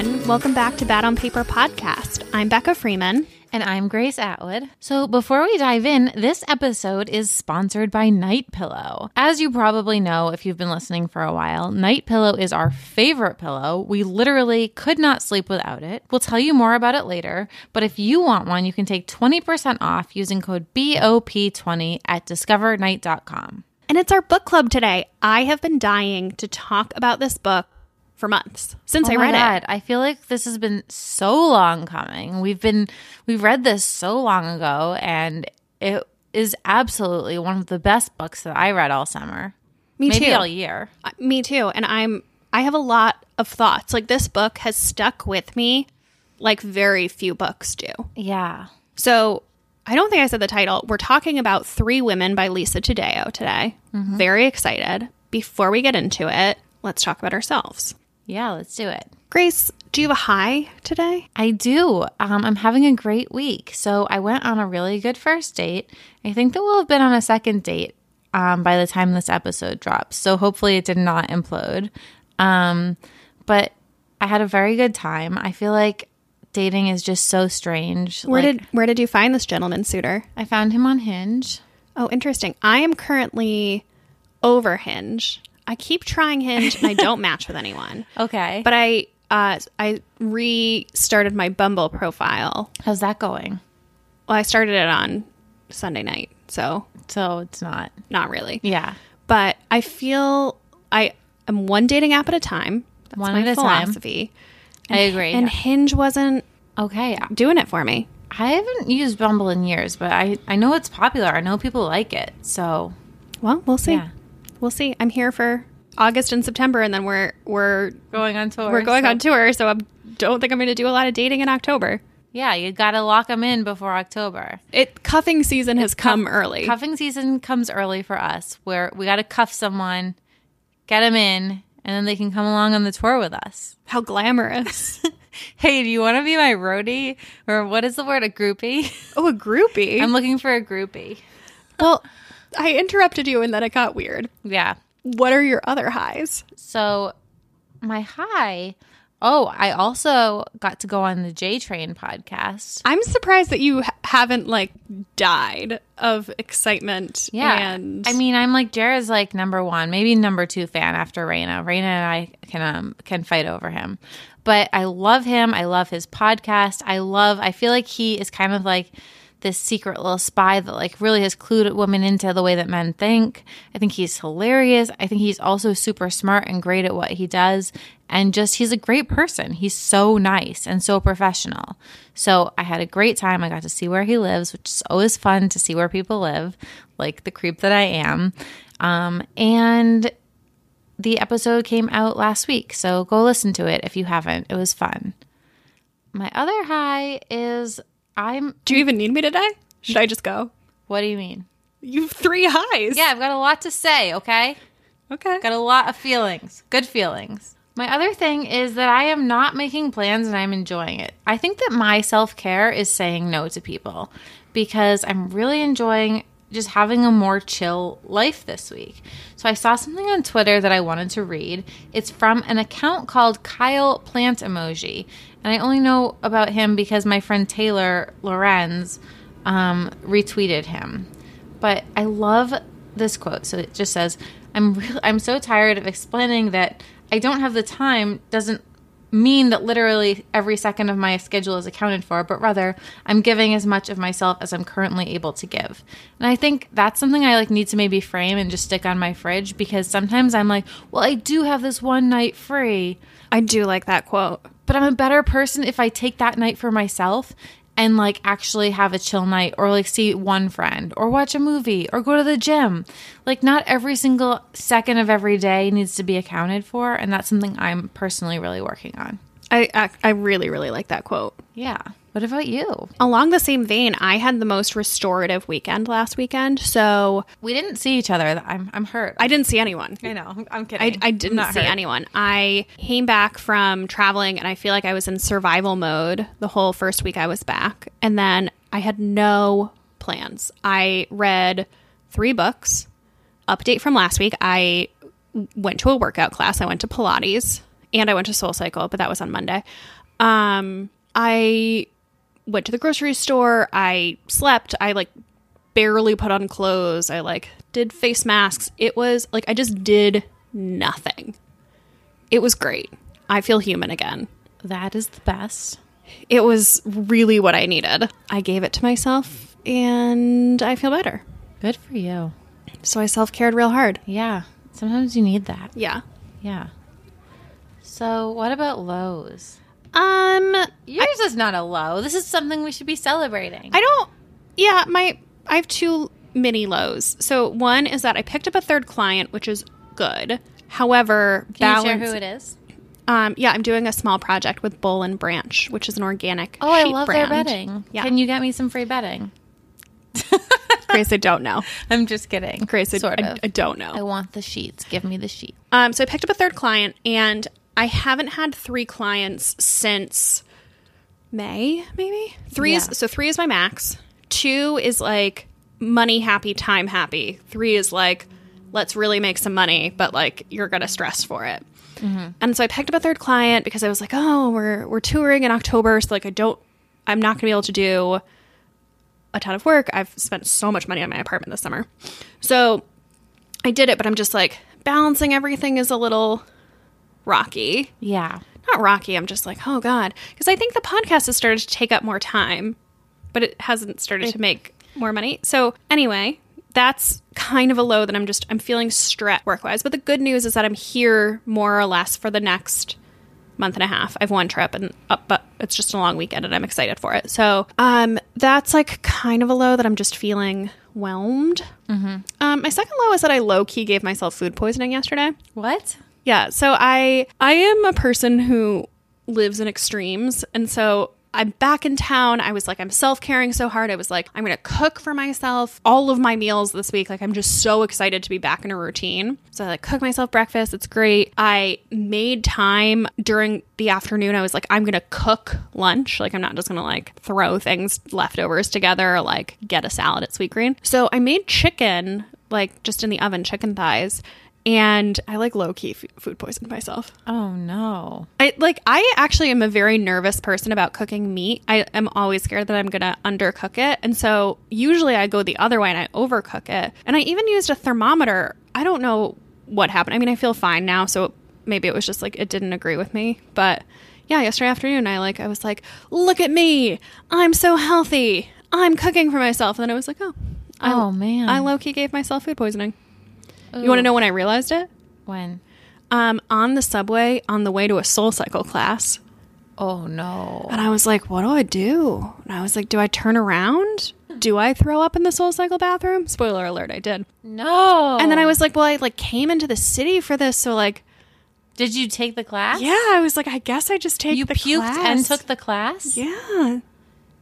everyone. Welcome back to Bad on Paper podcast. I'm Becca Freeman. And I'm Grace Atwood. So before we dive in, this episode is sponsored by Night Pillow. As you probably know if you've been listening for a while, Night Pillow is our favorite pillow. We literally could not sleep without it. We'll tell you more about it later, but if you want one, you can take 20% off using code BOP20 at discovernight.com. And it's our book club today. I have been dying to talk about this book for months since Oh I read God, it. I feel like this has been so long coming. We've been we've read this so long ago and it is absolutely one of the best books that I read all summer. Me Maybe too. all year. Uh, Me too. And I'm I have a lot of thoughts. Like this book has stuck with me like very few books do. Yeah. So I don't think I said the title. We're talking about Three Women by Lisa Taddeo today. Very excited. Before we get into it, let's talk about ourselves. Yeah, let's do it. Grace, do you have a high today? I do. Um, I'm having a great week. So I went on a really good first date. I think that we'll have been on a second date um, by the time this episode drops. So hopefully it did not implode. Um, but I had a very good time. I feel like dating is just so strange. Where Like, did where did you find this gentleman suitor? I found him on Hinge? Oh, interesting. I am currently over Hinge. I keep trying Hinge and I don't match with anyone. Okay. But I uh, I restarted my Bumble profile. how's that going? Well, I started it on Sunday night, so So it's not. not really. Yeah. But I feel I am one dating app at a time. That's One my at a time. philosophy. I agree. And Hinge wasn't Okay. doing it for me. I haven't used Bumble in years, but I, I know it's popular. I know people like it. So Well, we'll see. Yeah. We'll see. I'm here for August and September, and then we're we're going on tour. we're going so- on tour. So I don't think I'm going to do a lot of dating in October. Yeah, you got to lock them in before October. It cuffing season has come early. Cuffing season comes early for us, where we got to cuff someone, get them in, and then they can come along on the tour with us. How glamorous! Hey, do you want to be my roadie? Or what is the word? A groupie? oh, a groupie. I'm looking for a groupie. well, I interrupted you, and then it got weird. Yeah. What are your other highs? So, my high. Oh, I also got to go on the J Train podcast. I'm surprised that you ha- haven't like died of excitement. Yeah. and I mean, I'm like Jared's like number one, maybe number two fan after Raina. Raina and I can um can fight over him. But I love him. I love his podcast. I love I feel like he is kind of like this secret little spy that like really has clued women into the way that men think. I think he's hilarious. I think he's also super smart and great at what he does. And just he's a great person. He's so nice and so professional. So I had a great time. I got to see where he lives, which is always fun to see where people live, like the creep that I am. Um, and the episode came out last week. So go listen to it if you haven't. It was fun. My other high is I'm do you even need me today? Should I just go? what do you mean? You have three highs. Yeah, I've got a lot to say, okay? Okay. Got a lot of feelings, good feelings. My other thing is that I am not making plans and I'm enjoying it. I think that my self care is saying no to people because I'm really enjoying just having a more chill life this week. So I saw something on Twitter that I wanted to read. It's from an account called Kyle Plant Emoji. And I only know about him because my friend Taylor Lorenz um, retweeted him. But I love this quote. So it just says, "I'm real I'm so tired of explaining that I don't have the time doesn't mean that literally every second of my schedule is accounted for, but rather I'm giving as much of myself as I'm currently able to give." And I think that's something I like need to maybe frame and just stick on my fridge because sometimes I'm like, "Well, I do have this one night free." I do like that quote. but I'm a better person if I take that night for myself and like actually have a chill night or like see one friend or watch a movie or go to the gym. Like not every single second of every day needs to be accounted for and that's something I'm personally really working on. I, I I really really like that quote. Yeah. What about you? Along the same vein, I had the most restorative weekend last weekend. So We didn't see each other. I'm I'm hurt. I didn't see anyone. I know. I'm kidding. I I'm didn't see hurt. anyone. I came back from traveling and I feel like I was in survival mode the whole first week I was back. And then I had no plans. I read three books. Update from last week I went to a workout class. I went to Pilates and I went to Soul Cycle, but that was on Monday. Um, I went to the grocery store. I slept. I like barely put on clothes. I like did face masks. It was like I just did nothing. It was great. I feel human again. That is the best. It was really what I needed. I gave it to myself and I feel better. Good for you. So I self cared real hard. Yeah. Sometimes you need that. Yeah. Yeah. So, what about lows? Um, Yours is not a low. This is something we should be celebrating. I don't. Yeah, my I have two mini lows. So one is that I picked up a third client, which is good. However, Can you share balance- who it is? Um, yeah, I'm doing a small project with Boll and Branch, which is an organic. Oh, I love brand. their bedding. Yeah, Can you get me some free bedding? Grace, I don't know. I'm just kidding. Grace, I, sort I, of. I don't know. I want the sheets. Give me the sheet. Um, so I picked up a third client, and I haven't had three clients since May, maybe three Yeah. is so three is my max. Two is like money happy, time happy. Three is like let's really make some money, but like you're gonna stress for it. Mm-hmm. And so I picked up a third client because I was like, oh, we're we're touring in October, so like I don't, I'm not gonna be able to do a ton of work. I've spent so much money on my apartment this summer, so I did it, but I'm just like balancing everything is a little rocky. Yeah. Not rocky. I'm just like, oh god, because I think the podcast has started to take up more time, but it hasn't started to make more money. So anyway, that's kind of a low that I'm just I'm feeling stretched work wise. But the good news is that I'm here more or less for the next month and a half. I've one trip and up, but it's just a long weekend and I'm excited for it. So um, that's like kind of a low that I'm just feeling whelmed. Um, my second low is that I low key gave myself food poisoning yesterday. What? Yeah, so I I am a person who lives in extremes, and so I'm back in town. I was like, I'm self caring so hard. I was like, I'm gonna cook for myself all of my meals this week. Like, I'm just so excited to be back in a routine. So I like cook myself breakfast. It's great. I made time during the afternoon. I was like, I'm gonna cook lunch. Like, I'm not just gonna like throw things leftovers together or like get a salad at Sweet Green. So I made chicken, like just in the oven, chicken thighs and I like low key f- food poisoned myself. Oh no. I like I actually am a very nervous person about cooking meat. I am always scared that I'm gonna undercook it, and so usually I go the other way and I overcook it. And I even used a thermometer. I don't know what happened. I mean, I feel fine now, so maybe it was just like it didn't agree with me. But yeah, yesterday afternoon I like I was like, look at me, I'm so healthy. I'm cooking for myself, and then I was like, oh, I, Oh, man. I low key gave myself food poisoning. You want to know when I realized it? when? um, on the subway on the way to a soul cycle class. Oh no. And I was like, what do I do? And I was like, do I turn around? Do I throw up in the soul cycle bathroom? Spoiler alert, I did. No. And then I was like, well, I like came into the city for this, so like, Did you take the class? yeah, I was like, I guess I just take You the puked class. and took the class? Yeah.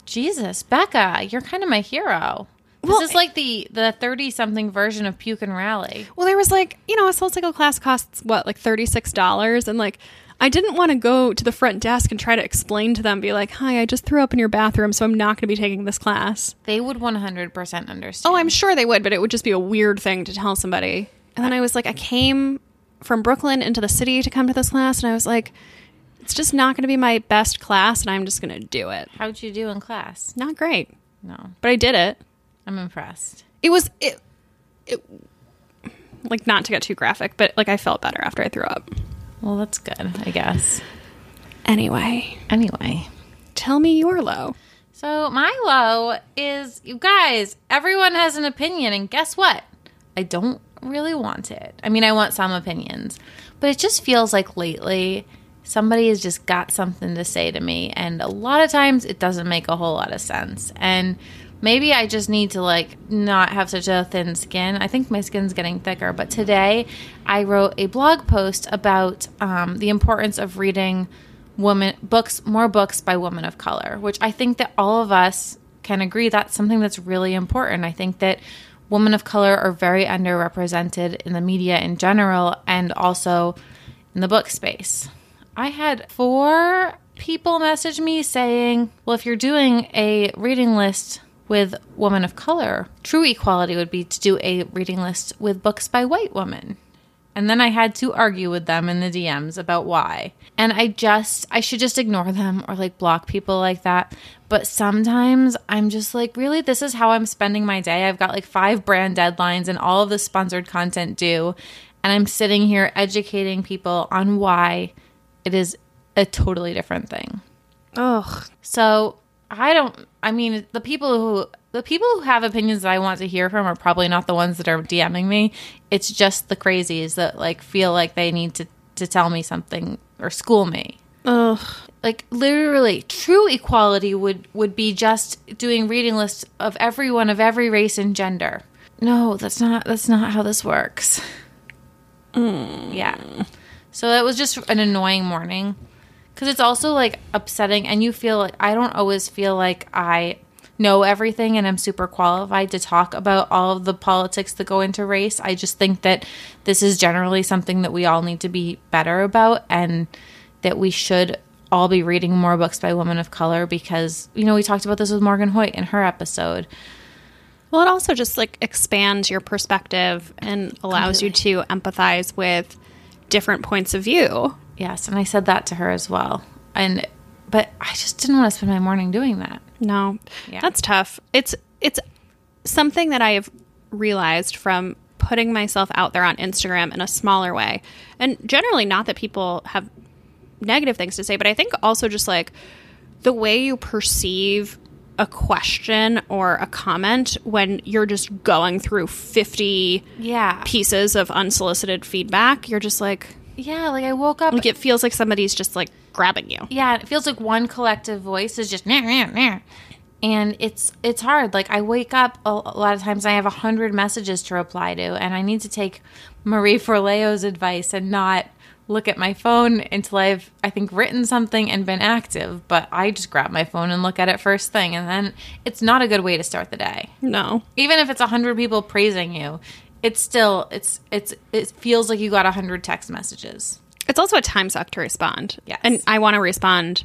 Jesus, Becca, you're kind of my hero. Well, this is like the the 30 something version of puke and rally. Well, there was like, you know, a soul cycle class costs what, like $36 and like I didn't want to go to the front desk and try to explain to them, be like, hi, I just threw up in your bathroom, so I'm not going to be taking this class. They would 100% understand. Oh, I'm sure they would, but it would just be a weird thing to tell somebody. And then I was like, I came from Brooklyn into the city to come to this class, and I was like, it's just not going to be my best class, and I'm just going to do it. How'd you do in class? Not great, No, but I did it. I'm impressed. It was it, it like not to get too graphic, but like I felt better after I threw up. Well, that's good, I guess. Anyway, Anyway, tell me your low. so my low is you guys, everyone has an opinion, and guess what? I don't really want it. I mean, I want some opinions, but it just feels like lately somebody has just got something to say to me, and a lot of times it doesn't make a whole lot of sense. And maybe I just need to like not have such a thin skin. I think my skin's getting thicker, but today I wrote a blog post about um, the importance of reading woman books, more books by women of color, which I think that all of us can agree that's something that's really important. I think that women of color are very underrepresented in the media in general and also in the book space. I had four people message me saying, well, if you're doing a reading list with women of color, true equality would be to do a reading list with books by white women. And then I had to argue with them in the DMs about why. And I just, I should just ignore them or like block people like that. But sometimes I'm just like, really, this is how I'm spending my day. I've got like five brand deadlines and all of the sponsored content due. And I'm sitting here educating people on why it is a totally different thing. Ugh. So I don't. I mean, the people who the people who have opinions that I want to hear from are probably not the ones that are DMing me. It's just the crazies that like feel like they need to to tell me something or school me. Ugh. Like literally, true equality would would be just doing reading lists of everyone of every race and gender. No, that's not that's not how this works. Mm. Yeah. So it was just an annoying morning because it's also like upsetting, and you feel like I don't always feel like I know everything and I'm super qualified to talk about all of the politics that go into race. I just think that this is generally something that we all need to be better about and that we should all be reading more books by women of color because, you know, we talked about this with Morgan Hoyt in her episode. Well, it also just like expands your perspective and allows you to empathize with different points of view. Yes, and I said that to her as well. And but I just didn't want to spend my morning doing that. No, Yeah. that's tough. It's it's something that I have realized from putting myself out there on Instagram in a smaller way, and generally not that people have negative things to say, but I think also just like the way you perceive a question or a comment when you're just going through 50 Yeah. pieces of unsolicited feedback you're just like Yeah, like I woke up like it feels like somebody's just like grabbing you yeah, it feels like one collective voice is just nah, nah, nah. and it's it's hard. Like I wake up a, a lot of times I have a hundred messages to reply to, and I need to take Marie Forleo's advice and not look at my phone until I've I think written something and been active. But I just grab my phone and look at it first thing, and then it's not a good way to start the day. no Even if it's a hundred people praising you, it's still it's it's it feels like you got a hundred text messages. It's also a time suck to respond. Yes. And I want to respond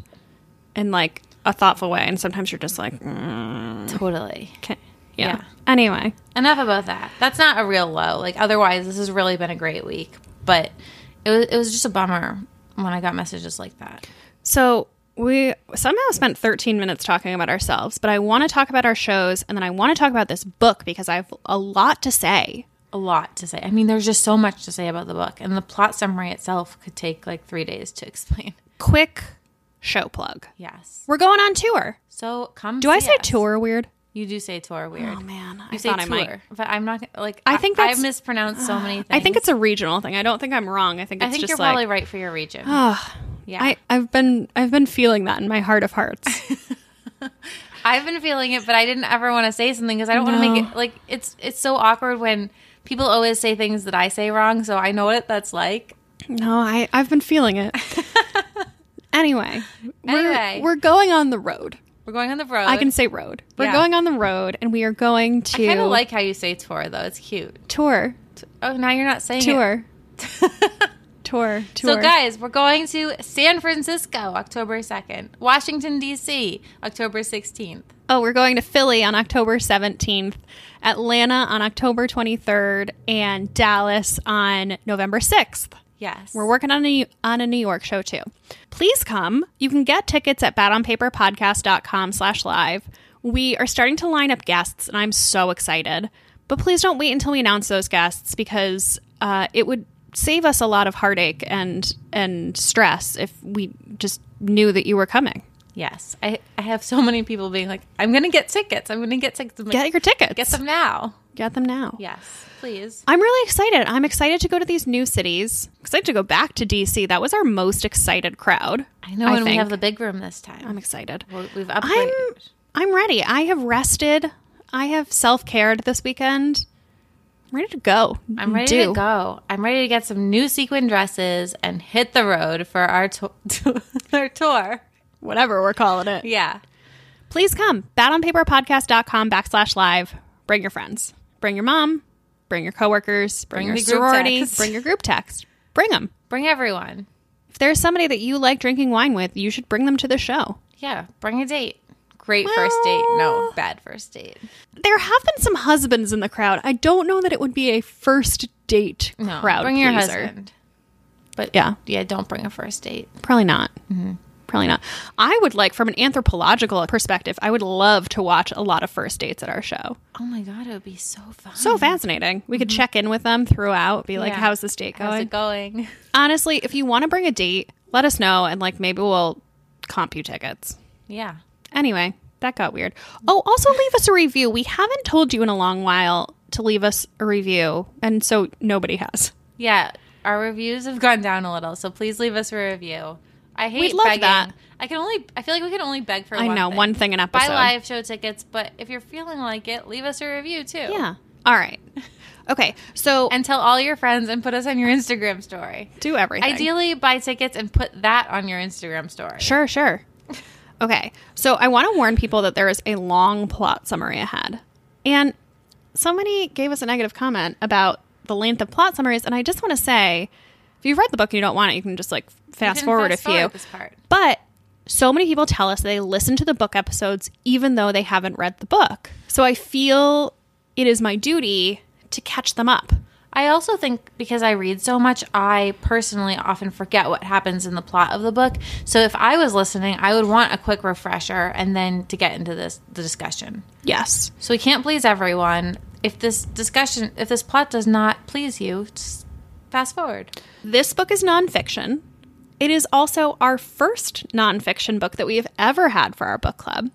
in like a thoughtful way. And sometimes you're just like, mm, Totally. okay. Yeah. Yeah. Anyway. enough about that. That's not a real low. Like otherwise, this has really been a great week. But it was it was just a bummer when I got messages like that. So we somehow spent 13 minutes talking about ourselves, but I want to talk about our shows and then I want to talk about this book because I have a lot to say. A lot to say. I mean, there's just so much to say about the book, and the plot summary itself could take like three days to explain. Quick show plug. Yes. We're going on tour. So come. Do I say us. tour weird? You do say tour weird. Oh man, I say thought tour, I might, but I'm not like. I think I, that's- I've mispronounced so many things. I think it's a regional thing. I don't think I'm wrong. I think it's I think you're like probably right for your region. Ah, yeah, I, I've been I've been feeling that in my heart of hearts. I've been feeling it, but I didn't ever want to say something because I don't want to make it like it's it's so awkward when people always say things that I say wrong. So I know what that's like. No, I I've been feeling it. anyway, we're, Anyway. we're going on the road. We're going on the road. I can say road. We're Yeah. going on the road, and we are going to I kind of like how you say tour though. It's cute. tour, Oh, now you're not saying tour, it. tour, tour. So, guys, we're going to San Francisco, October 2nd. Washington, D.C., October 16th. Oh, we're going to Philly on October 17th, Atlanta on October 23rd, and Dallas on November 6th. Yes. We're working on a on a New York show too. Please come. You can get tickets at badonpaperpodcast.com slash live. We are starting to line up guests, and I'm so excited. But please don't wait until we announce those guests because uh, it would save us a lot of heartache and and stress if we just knew that you were coming. Yes. I, I have so many people being like, I'm going to get tickets. I'm going to get tickets. Get your tickets. Get them now. Get them now. Yes, please. I'm really excited. I'm excited to go to these new cities. Excited to go back to DC. That was our most excited crowd. I know, and we have the big room this time. I'm excited. Well, We've upgraded. I'm. I'm ready. I have rested. I have self cared this weekend. I'm ready to go. I'm ready Do. to go. I'm ready to get some new sequin dresses and hit the road for our, to- our tour. Whatever we're calling it. Yeah. Please come. Badonpaperpodcast.com backslash live. Bring your friends. Bring your mom. Bring your coworkers. Bring, Bring your sorority. Bring your group text. Bring them. Bring everyone. If there's somebody that you like drinking wine with, you should bring them to the show. Yeah. Bring a date. Great first date. No, bad first date. There have been some husbands in the crowd. I don't know that it would be a first date No, crowd bring your husband. But Yeah. yeah, don't bring a first date. Probably not. Mm-hmm. Probably not. I would like, from an anthropological perspective, I would love to watch a lot of first dates at our show. Oh my god, it would be so fun. So fascinating. We could check in with them throughout, be like, Mm-hmm. Yeah. how's this date How's going? it going? Honestly, if you want to bring a date, let us know and like maybe we'll comp you tickets. Yeah. Anyway, that got weird. Oh, also leave us a review. We haven't told you in a long while to leave us a review, and so nobody has. Yeah, our reviews have gone down a little, so please leave us a review. I hate We'd love begging. that. I can only I feel like we can only beg for I one know, thing. one thing an episode. Buy live show tickets, but if you're feeling like it, leave us a review too. Yeah. All right. Okay. So And tell all your friends and put us on your Instagram story. do everything. Ideally, buy tickets and put that on your Instagram story. Sure, sure. Okay. So I want to warn people that there is a long plot summary ahead. And somebody gave us a negative comment about the length of plot summaries. And I just want to say if you've read the book and you don't want it, you can just like fast forward fast a few. Part. But so many people tell us they listen to the book episodes even though they haven't read the book. So I feel it is my duty to catch them up. I also think because I read so much, I personally often forget what happens in the plot of the book. So if I was listening, I would want a quick refresher and then to get into this the discussion. Yes. So we can't please everyone. If this discussion, if this plot does not please you, just fast forward. This book is nonfiction. It is also our first nonfiction book that we have ever had for our book club.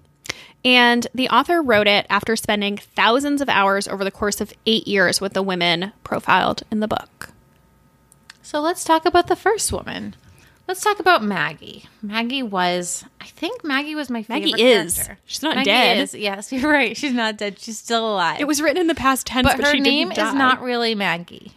And the author wrote it after spending thousands of hours over the course of eight years with the women profiled in the book. So let's talk about the first woman. Let's talk about Maggie. Maggie was, I think Maggie was my favorite Maggie is. character. She's not Maggie dead. Is. Yes, you're right. She's not dead. She's still alive. It was written in the past tense, but but, her name is not really Maggie.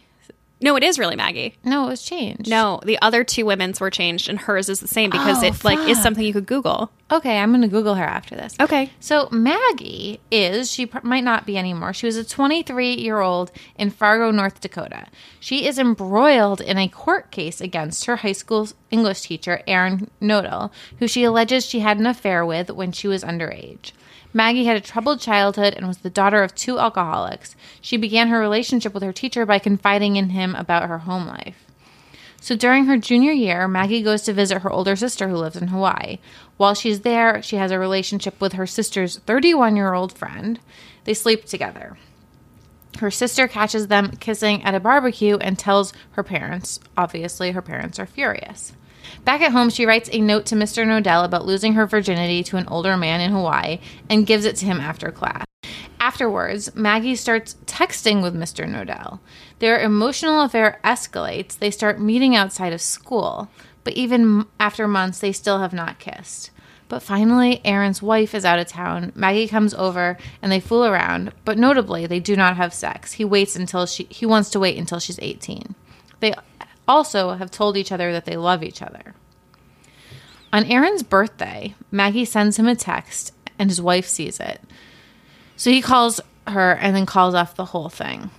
No, it is really Maggie. No, it was changed. No, the other two women's were changed, and hers is the same because Oh, it like is fuck. something you could Google. Okay, I'm going to Google her after this. Okay. So Maggie is she pr- might not be anymore. She was a 23 year old in Fargo, North Dakota. She is embroiled in a court case against her high school English teacher, Aaron Knodel, who she alleges she had an affair with when she was underage. Maggie had a troubled childhood and was the daughter of two alcoholics. She began her relationship with her teacher by confiding in him about her home life. So during her junior year, Maggie goes to visit her older sister who lives in Hawaii. While she's there, she has a relationship with her sister's 31 year old friend. They sleep together. Her sister catches them kissing at a barbecue and tells her parents. Obviously, her parents are furious. Back at home, she writes a note to Mr. Knodel about losing her virginity to an older man in Hawaii and gives it to him after class. Afterwards, Maggie starts texting with Mr. Knodel. Their emotional affair escalates. They start meeting outside of school, but even after months, they still have not kissed. But finally, Aaron's wife is out of town. Maggie comes over and they fool around, but notably, they do not have sex. He waits until she he wants to wait until she's 18. They also have told each other that they love each other. On Aaron's birthday, Maggie sends him a text and his wife sees it. So he calls her and then calls off the whole thing.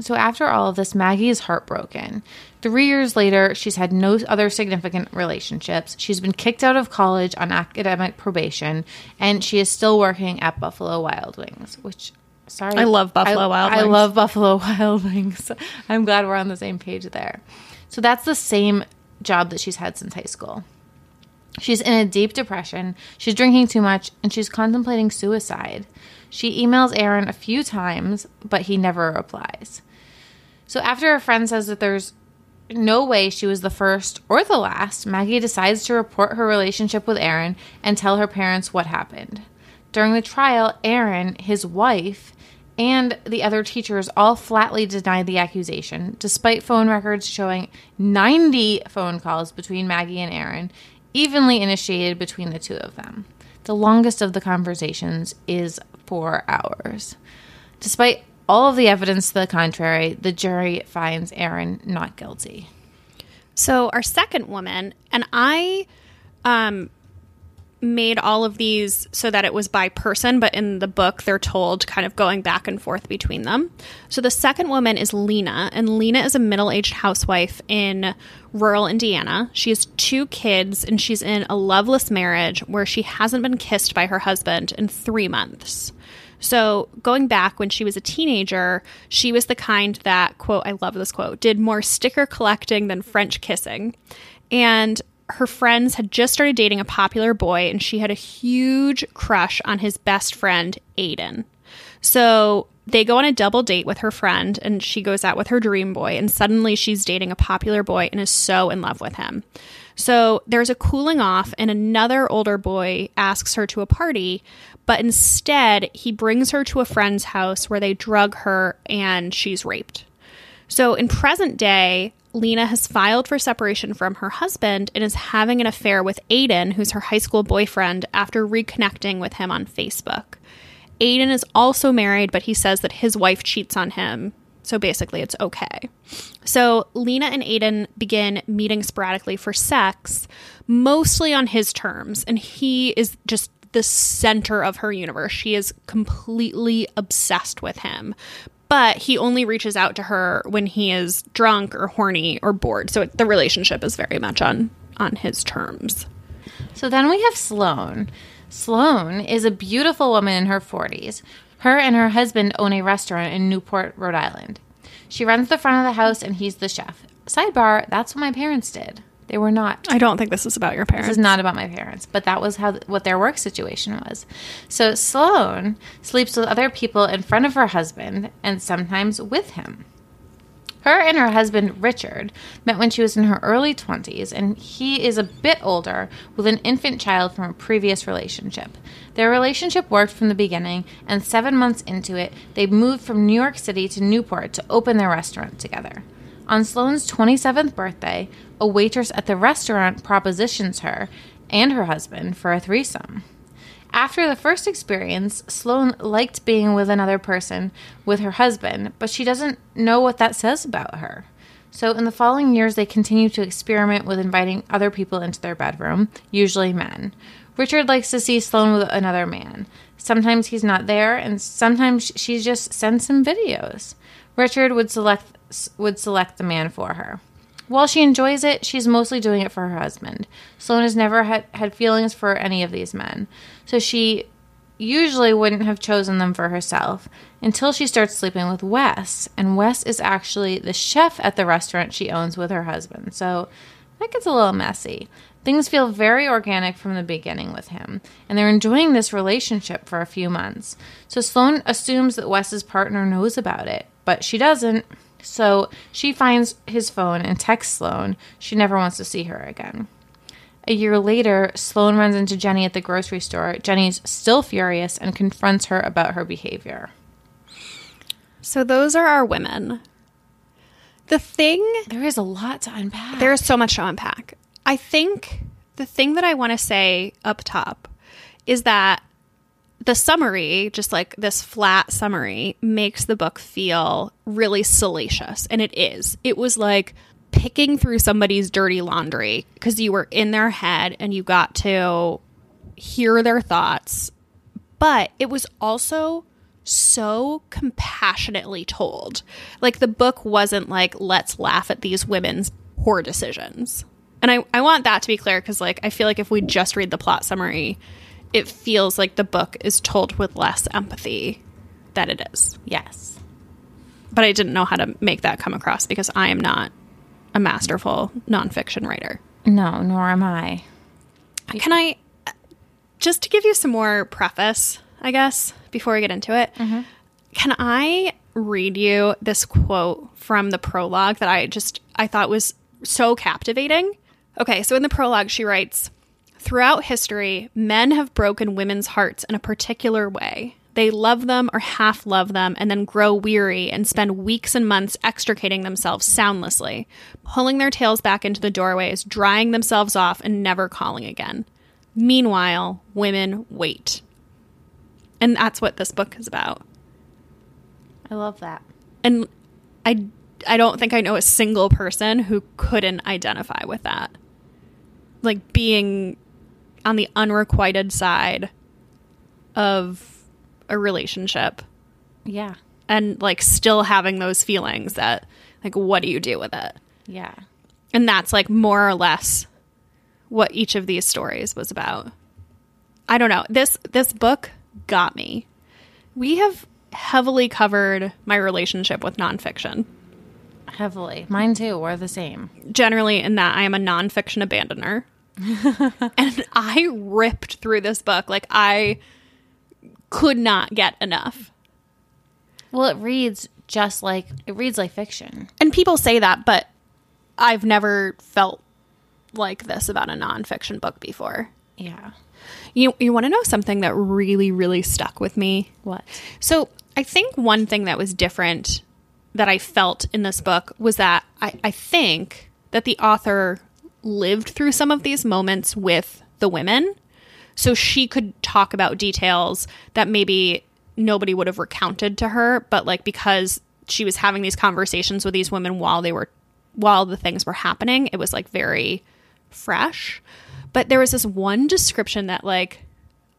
So after all of this, Maggie is heartbroken. Three years later, she's had no other significant relationships. She's been kicked out of college on academic probation, and she is still working at Buffalo Wild Wings, which. Sorry, I love Buffalo Wild I love Buffalo Wild Wings. I'm glad we're on the same page there. So that's the same job that she's had since high school. She's in a deep depression. She's drinking too much and she's contemplating suicide. She emails Aaron a few times, but he never replies. So after a friend says that there's no way she was the first or the last, Maggie decides to report her relationship with Aaron and tell her parents what happened. During the trial, Aaron, his wife, and the other teachers all flatly denied the accusation, despite phone records showing 90 phone calls between Maggie and Aaron, evenly initiated between the two of them. The longest of the conversations is four hours. Despite all of the evidence to the contrary, the jury finds Aaron not guilty. So our second woman, and I um made all of these so that it was by person, but in the book they're told kind of going back and forth between them. So the second woman is Lina, and Lina is a middle-aged housewife in rural Indiana. She has two kids and she's in a loveless marriage where she hasn't been kissed by her husband in 3 months. So, going back when she was a teenager, she was the kind that, quote, I love this quote, did more sticker collecting than French kissing. And her friends had just started dating a popular boy, and she had a huge crush on his best friend, Aidan. So, they go on a double date with her friend, and she goes out with her dream boy, and suddenly she's dating a popular boy and is so in love with him. So there's a cooling off, and another older boy asks her to a party, but instead he brings her to a friend's house where they drug her and she's raped. So in present day, Lina has filed for separation from her husband and is having an affair with Aidan, who's her high school boyfriend, after reconnecting with him on Facebook. Aidan is also married, but he says that his wife cheats on him so basically, it's okay. So Lina and Aidan begin meeting sporadically for sex, mostly on his terms. And he is just the center of her universe. She is completely obsessed with him. But he only reaches out to her when he is drunk or horny or bored. So the relationship is very much on on his terms. So then we have Sloane. Sloane is a beautiful woman in her 40s her and her husband own a restaurant in Newport, Rhode Island. She runs the front of the house and he's the chef. Sidebar, that's what my parents did. They were not. I don't think this is about your parents. This is not about my parents, but that was how what their work situation was. So Sloane sleeps with other people in front of her husband and sometimes with him. Her and her husband, Richard, met when she was in her early 20s, and he is a bit older with an infant child from a previous relationship. Their relationship worked from the beginning, and seven months into it, they moved from New York City to Newport to open their restaurant together. On Sloane's 27th birthday, a waitress at the restaurant propositions her and her husband for a threesome. After the first experience, Sloane liked being with another person with her husband, but she doesn't know what that says about her. So, in the following years, they continue to experiment with inviting other people into their bedroom, usually men. Richard likes to see Sloane with another man. Sometimes he's not there, and sometimes she just sends him videos. Richard would select would select the man for her. While she enjoys it, she's mostly doing it for her husband. Sloane has never had, had feelings for any of these men, so she usually wouldn't have chosen them for herself until she starts sleeping with Wes. And Wes is actually the chef at the restaurant she owns with her husband. So that gets a little messy. Things feel very organic from the beginning with him, and they're enjoying this relationship for a few months. So Sloane assumes that Wes's partner knows about it, but she doesn't. So she finds his phone and texts Sloane. She never wants to see her again. A year later, Sloane runs into Jenny at the grocery store. Jenny's still furious and confronts her about her behavior. So those are our women. The thing there is a lot to unpack. There's so much to unpack. I think the thing that I want to say up top is that the summary, just like this flat summary, makes the book feel really salacious. And it is. It was like picking through somebody's dirty laundry because you were in their head and you got to hear their thoughts. But it was also so compassionately told. Like the book wasn't like, let's laugh at these women's poor decisions. And I, I want that to be clear because like I feel like if we just read the plot summary, it feels like the book is told with less empathy than it is. Yes. But I didn't know how to make that come across because I am not a masterful nonfiction writer. No, nor am I. Can I just to give you some more preface, I guess, before we get into it? Mm-hmm. Can I read you this quote from the prologue that I just I thought was so captivating? Okay, so in the prologue she writes, Throughout history, men have broken women's hearts in a particular way. They love them or half love them and then grow weary and spend weeks and months extricating themselves soundlessly, pulling their tails back into the doorways, drying themselves off, and never calling again. Meanwhile, women wait. And that's what this book is about. I love that. And I I don't think I know a single person who couldn't identify with that. Like being on the unrequited side of a relationship. Yeah. And like still having those feelings that like what do you do with it? Yeah. And that's like more or less what each of these stories was about. I don't know. This this book got me. we have heavily covered my relationship with nonfiction. Heavily. Mine too. We're the same. Generally, in that I am a nonfiction abandoner. And I ripped through this book. Like, I could not get enough. Well, it reads just like it reads like fiction. And people say that, but I've never felt like this about a nonfiction book before. Yeah. You you want to know something that really really stuck with me? What? So, I think one thing that was different that I felt in this book was that I, I think that the author lived through some of these moments with the women. So she could talk about details that maybe nobody would have recounted to her, but like because she was having these conversations with these women while they were while the things were happening, it was like very fresh. But there was this one description that like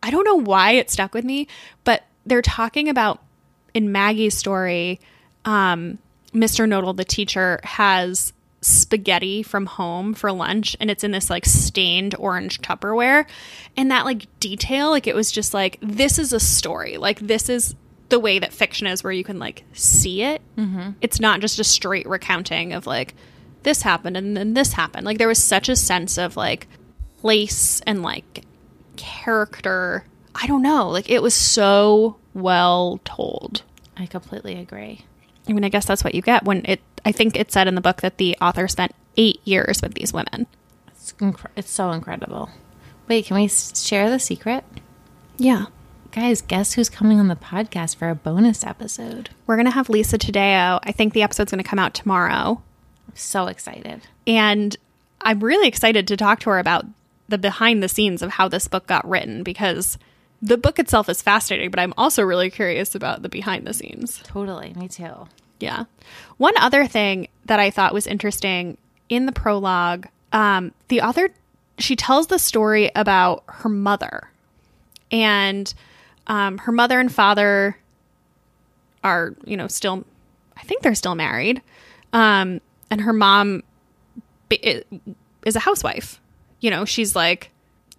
I don't know why it stuck with me, but they're talking about in Maggie's story, um, Mr. Knodel, the teacher, has spaghetti from home for lunch and it's in this like stained orange Tupperware. And that like detail, like it was just like, this is a story. Like this is the way that fiction is where you can like see it. Mm-hmm. It's not just a straight recounting of like, this happened and then this happened. Like there was such a sense of like place and like character. I don't know. Like it was so well told. I completely agree. I mean, I guess that's what you get when it. I think it said in the book that the author spent eight years with these women. It's inc- it's so incredible. Wait, can we s- share the secret? Yeah. Guys, guess who's coming on the podcast for a bonus episode? We're going to have Lisa Taddeo. I think the episode's going to come out tomorrow. I'm so excited. And I'm really excited to talk to her about the behind the scenes of how this book got written because the book itself is fascinating, but I'm also really curious about the behind the scenes. Totally. Me too. Yeah. One other thing that I thought was interesting in the prologue, um, the author she tells the story about her mother, and um, her mother and father are you know still, I think they're still married, um, and her mom is a housewife. You know, she's like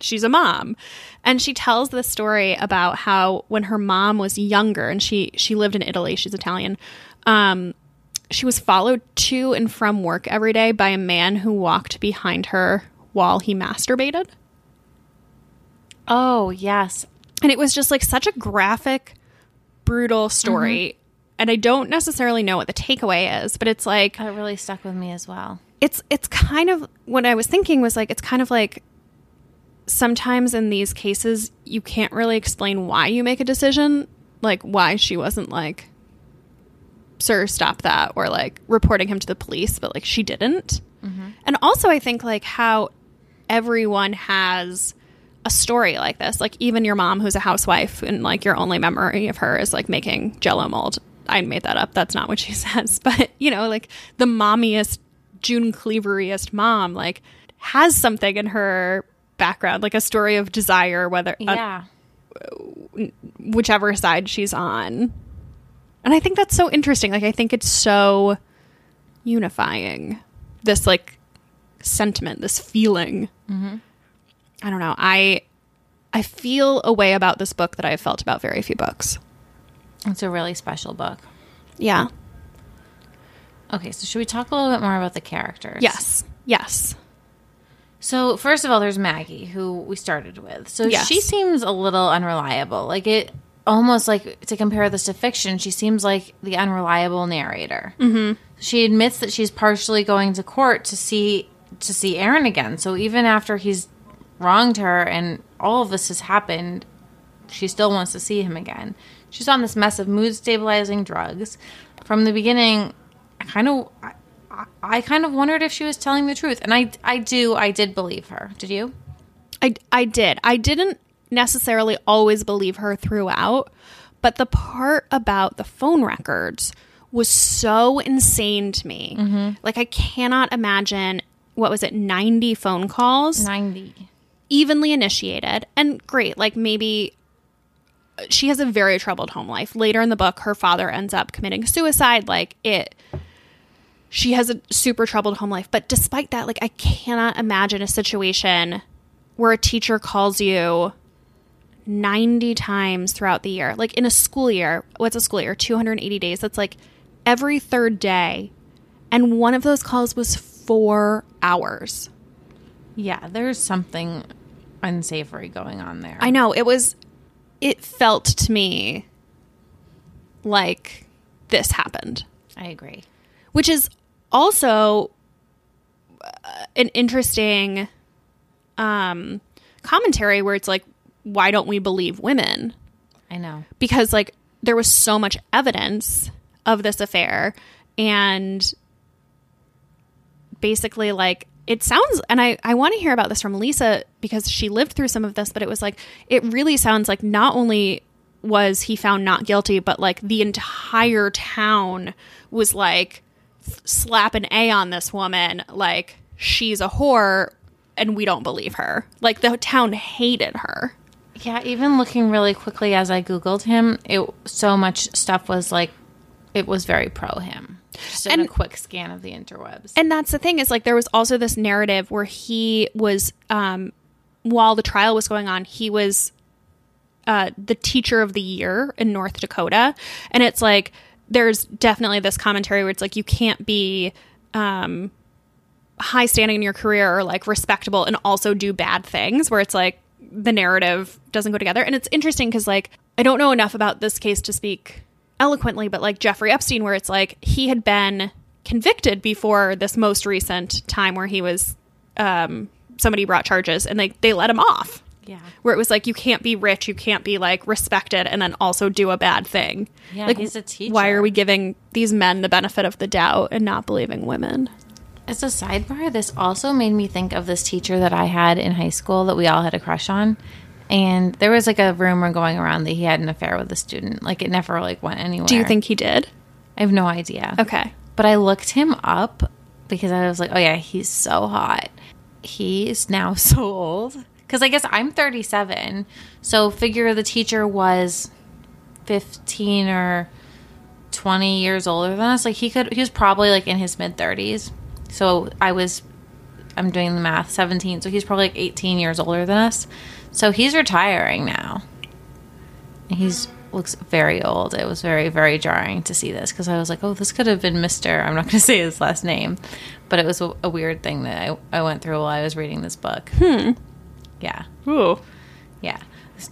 she's a mom and she tells this story about how when her mom was younger and she she lived in italy she's italian um, she was followed to and from work every day by a man who walked behind her while he masturbated Oh, yes. and it was just like such a graphic brutal story and i don't necessarily know what the takeaway is but it's like That really stuck with me as well. it's it's kind of what I was thinking was like it's kind of like sometimes in these cases you can't really explain why you make a decision, like why she wasn't like sir stop that or like reporting him to the police, but like she didn't. Mm-hmm. And also I think like how everyone has a story like this. Like even your mom who's a housewife and like your only memory of her is like making jello mold. I made that up. That's not what she says. But you know, like the mommiest, June Cleaveriest mom, like has something in her background, like a story of desire, whether uh, Yeah. whichever side she's on. And I think that's so interesting. Like I think it's so unifying. This like sentiment, this feeling. I don't know. I I feel a way about this book that I have felt about very few books. It's a really special book. Yeah. Okay, so should we talk a little bit more about the characters? Yes. Yes. So first of all, there's Maggie, who we started with. So Yes. she seems a little unreliable. Like it almost like to compare this to fiction, she seems like the unreliable narrator. Mm-hmm. She admits that she's partially going to court to see to see Aaron again. So even after he's wronged her and all of this has happened, she still wants to see him again. She's on this mess of mood stabilizing drugs. From the beginning, I kind of I, kind of wondered if she was telling the truth. And I I do I did believe her. Did you? I, I did. I didn't necessarily always believe her throughout, but the part about the phone records was so insane to me. Mm-hmm. Like, I cannot imagine what was it, 90 phone calls, 90. evenly initiated. And great, like maybe she has a very troubled home life. Later in the book, her father ends up committing suicide. Like, it. She has a super troubled home life. But despite that, like, I cannot imagine a situation where a teacher calls you 90 times throughout the year. Like in a school year, what's a school year? 280 days. That's like every third day. And one of those calls was four hours. Yeah, there's something unsavory going on there. I know. It was, it felt to me like this happened, I agree. which is also uh, an interesting um, commentary where it's like, why don't we believe women? I know. because like there was so much evidence of this affair and basically like it sounds and i i want to hear about this from lisa because she lived through some of this but it was like it really sounds like not only was he found not guilty but like the entire town was like slap an a on this woman like she's a whore and we don't believe her like the town hated her Yeah, even looking really quickly as I googled him, it so much stuff was like it was very pro him. Just in a And- quick scan of the interwebs. and that's the thing is like there was also this narrative where he was um while the trial was going on he was uh the teacher of the year in north dakota and it's like there's definitely this commentary where it's like you can't be um high standing in your career or like respectable and also do bad things where it's like the narrative doesn't go together. And it's interesting because like i don't know enough about this case to speak eloquently but like jeffrey epstein where it's like he had been convicted before this most recent time where he was um somebody brought charges and they they let him off yeah. where it was like you can't be rich you can't be like respected and then also do a bad thing Yeah, like he's a teacher. why are we giving these men the benefit of the doubt and not believing women As a sidebar, this also made me think of this teacher that I had in high school that we all had a crush on. And there was like a rumor going around that he had an affair with a student. Like it never like went anywhere. do you think he did I have no idea. okay But I looked him up because I was like, oh yeah, he's so hot. He's now so old. Because I guess I'm 37. So figure the teacher was 15 or 20 years older than us. Like he could, he was probably like in his mid 30s. So I was, I'm doing the math, 17. So he's probably like 18 years older than us. So he's retiring now. And he's looks very old. It was very, very jarring to see this because I was like, oh, this could have been Mr. I'm not going to say his last name, but it was a, a weird thing that I, I went through while I was reading this book. Hmm. Yeah. Ooh. Yeah.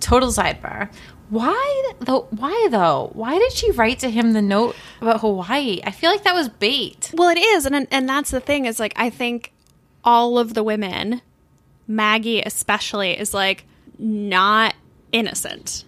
Total sidebar. Why though? Why though? Why did she write to him the note about Hawaii? I feel like that was bait. Well, it is, and and that's the thing is like I think all of the women, Maggie especially, is like not innocent.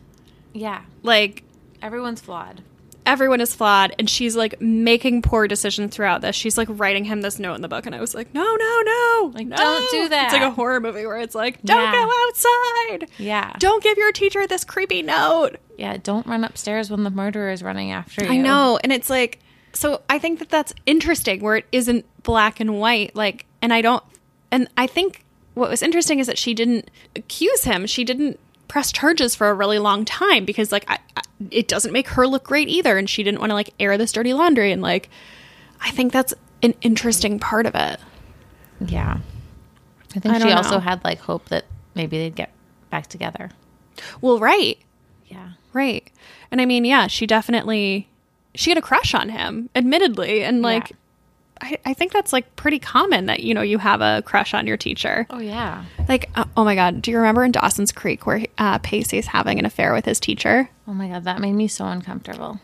Yeah. Like Everyone's flawed. Everyone is flawed, and she's like making poor decisions throughout this. She's like writing him this note in the book, and I was like, no, no, no, Like, no. don't do that. It's like a horror movie where it's like, don't Yeah. go outside. Yeah. Don't give your teacher this creepy note. Yeah. Don't run upstairs when the murderer is running after you. I know. And it's like, so I think that that's interesting where it isn't black and white. Like, and I don't, and I think what was interesting is that she didn't accuse him. She didn't press charges for a really long time because, like, I, I, it doesn't make her look great either. And she didn't want to, like, air this dirty laundry. And, like, I think that's an interesting part of it. Yeah. I think I she also know. had like hope that maybe they'd get back together. Well, right. Yeah. Right. And I mean, yeah, she definitely she had a crush on him, admittedly, and like Yeah. I, I think that's like pretty common that you know you have a crush on your teacher. Oh yeah. Like, uh, oh my god, do you remember in Dawson's Creek where uh, Pacey's having an affair with his teacher? Oh my god, that made me so uncomfortable.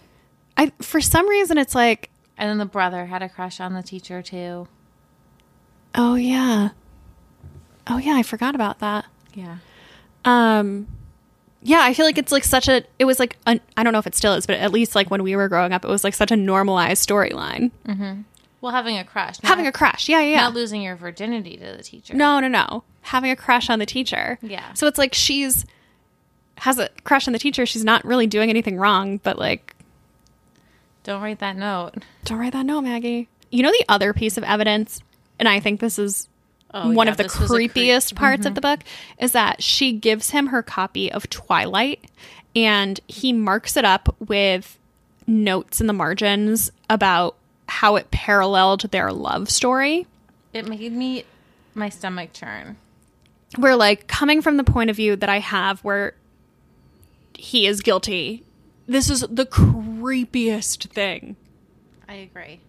I for some reason it's like, And then the brother had a crush on the teacher too. oh yeah, oh yeah, I forgot about that. Yeah. Um, yeah, I feel like it's like such a. It was like I I don't know if it still is, but at least like when we were growing up, it was like such a normalized storyline. Well, having a crush, not, Having a crush, yeah, yeah, yeah. not losing your virginity to the teacher. No, no, no. Having a crush on the teacher. Yeah. So it's like she's has a crush on the teacher. She's not really doing anything wrong, but like, Don't write that note. don't write that note, Maggie. You know the other piece of evidence, and I think this is Oh, one yeah, of the this was a creep- creepiest parts of mm-hmm. the book is that she gives him her copy of Twilight, and he marks it up with notes in the margins about how it paralleled their love story. It made me my stomach churn. where like coming from the point of view that I have where he is guilty. This is the creepiest thing. I agree.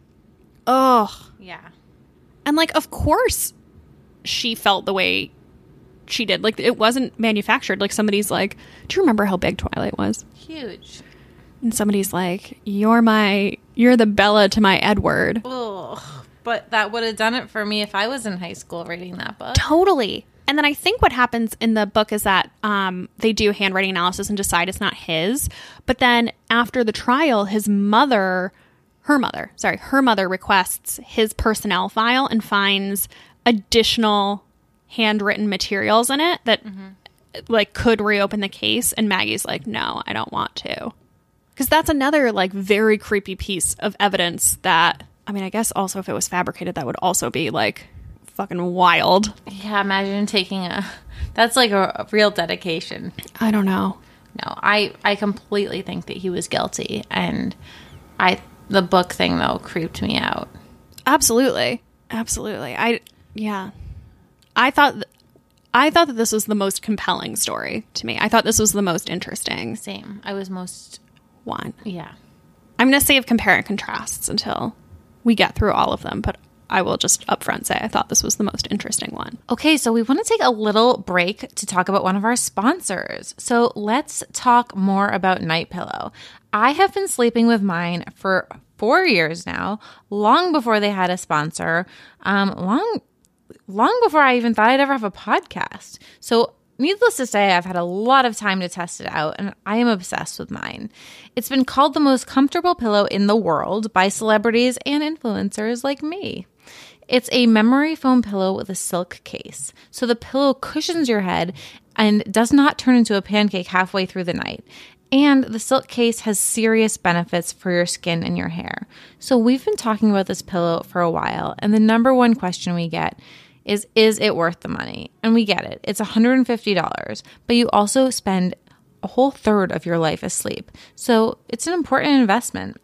Oh. Yeah. And like of course she felt the way she did. Like it wasn't manufactured. Like somebody's like, "Do you remember how big Twilight was?" Huge. And somebody's like, "You're my you're the Bella to my Edward." Ugh. But that would have done it for me if I was in high school reading that book. Totally. And then I think what happens in the book is that um, they do handwriting analysis and decide it's not his. But then after the trial, his mother, her mother, sorry, her mother requests his personnel file and finds additional handwritten materials in it that like could reopen the case. And Maggie's like, no, I don't want to. Because that's another like very creepy piece of evidence that, I mean, I guess also if it was fabricated, that would also be like fucking wild. Yeah, imagine taking a. That's like a, a real dedication. I don't know. No, I I completely think that he was guilty, and I the book thing though creeped me out. Absolutely. Absolutely. I yeah. I thought th- I thought that this was the most compelling story to me. I thought this was the most interesting Same. I was most one. yeah. I'm going to save compare and contrasts until we get through all of them, but I will just upfront say I thought this was the most interesting one. Okay, so we want to take a little break to talk about one of our sponsors. So let's talk more about Night Pillow. I have been sleeping with mine for four years now, long before they had a sponsor, um, long, long before I even thought I'd ever have a podcast. So Needless to say, I've had a lot of time to test it out, and I am obsessed with mine. It's been called the most comfortable pillow in the world by celebrities and influencers like me. It's a memory foam pillow with a silk case. So the pillow cushions your head and does not turn into a pancake halfway through the night. And the silk case has serious benefits for your skin and your hair. So we've been talking about this pillow for a while, and the number one question we get is is it worth the money? And we get it. It's $150, but you also spend a whole third of your life asleep. So it's an important investment.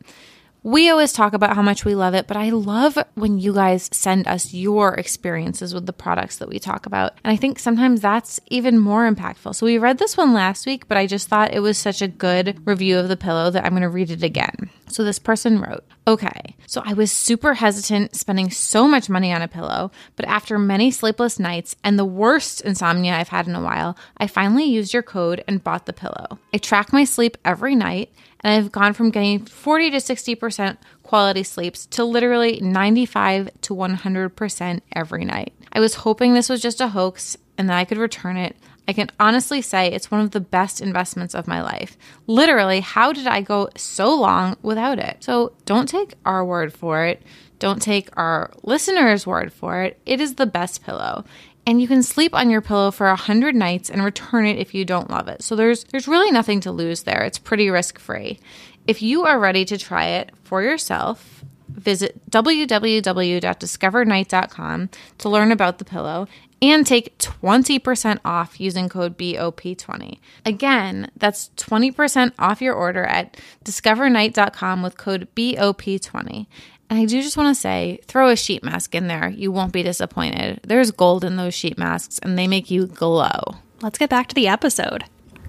We always talk about how much we love it, but I love when you guys send us your experiences with the products that we talk about. And I think sometimes that's even more impactful. So we read this one last week, but I just thought it was such a good review of the pillow that I'm going to read it again. So this person wrote, Okay, so I was super hesitant spending so much money on a pillow, but after many sleepless nights and the worst insomnia I've had in a while, I finally used your code and bought the pillow. I track my sleep every night and I've gone from getting 40 to 60% quality sleeps to literally 95 to 100% every night. I was hoping this was just a hoax and that I could return it. I can honestly say it's one of the best investments of my life. Literally, how did I go so long without it? So don't take our word for it. Don't take our listeners' word for it. It is the best pillow and you can sleep on your pillow for 100 nights and return it if you don't love it. So there's there's really nothing to lose there. It's pretty risk-free. If you are ready to try it for yourself, visit www.discovernight.com to learn about the pillow and take 20% off using code BOP20. Again, that's 20% off your order at discovernight.com with code BOP20. And I do just want to say throw a sheet mask in there. You won't be disappointed. There's gold in those sheet masks and they make you glow. Let's get back to the episode.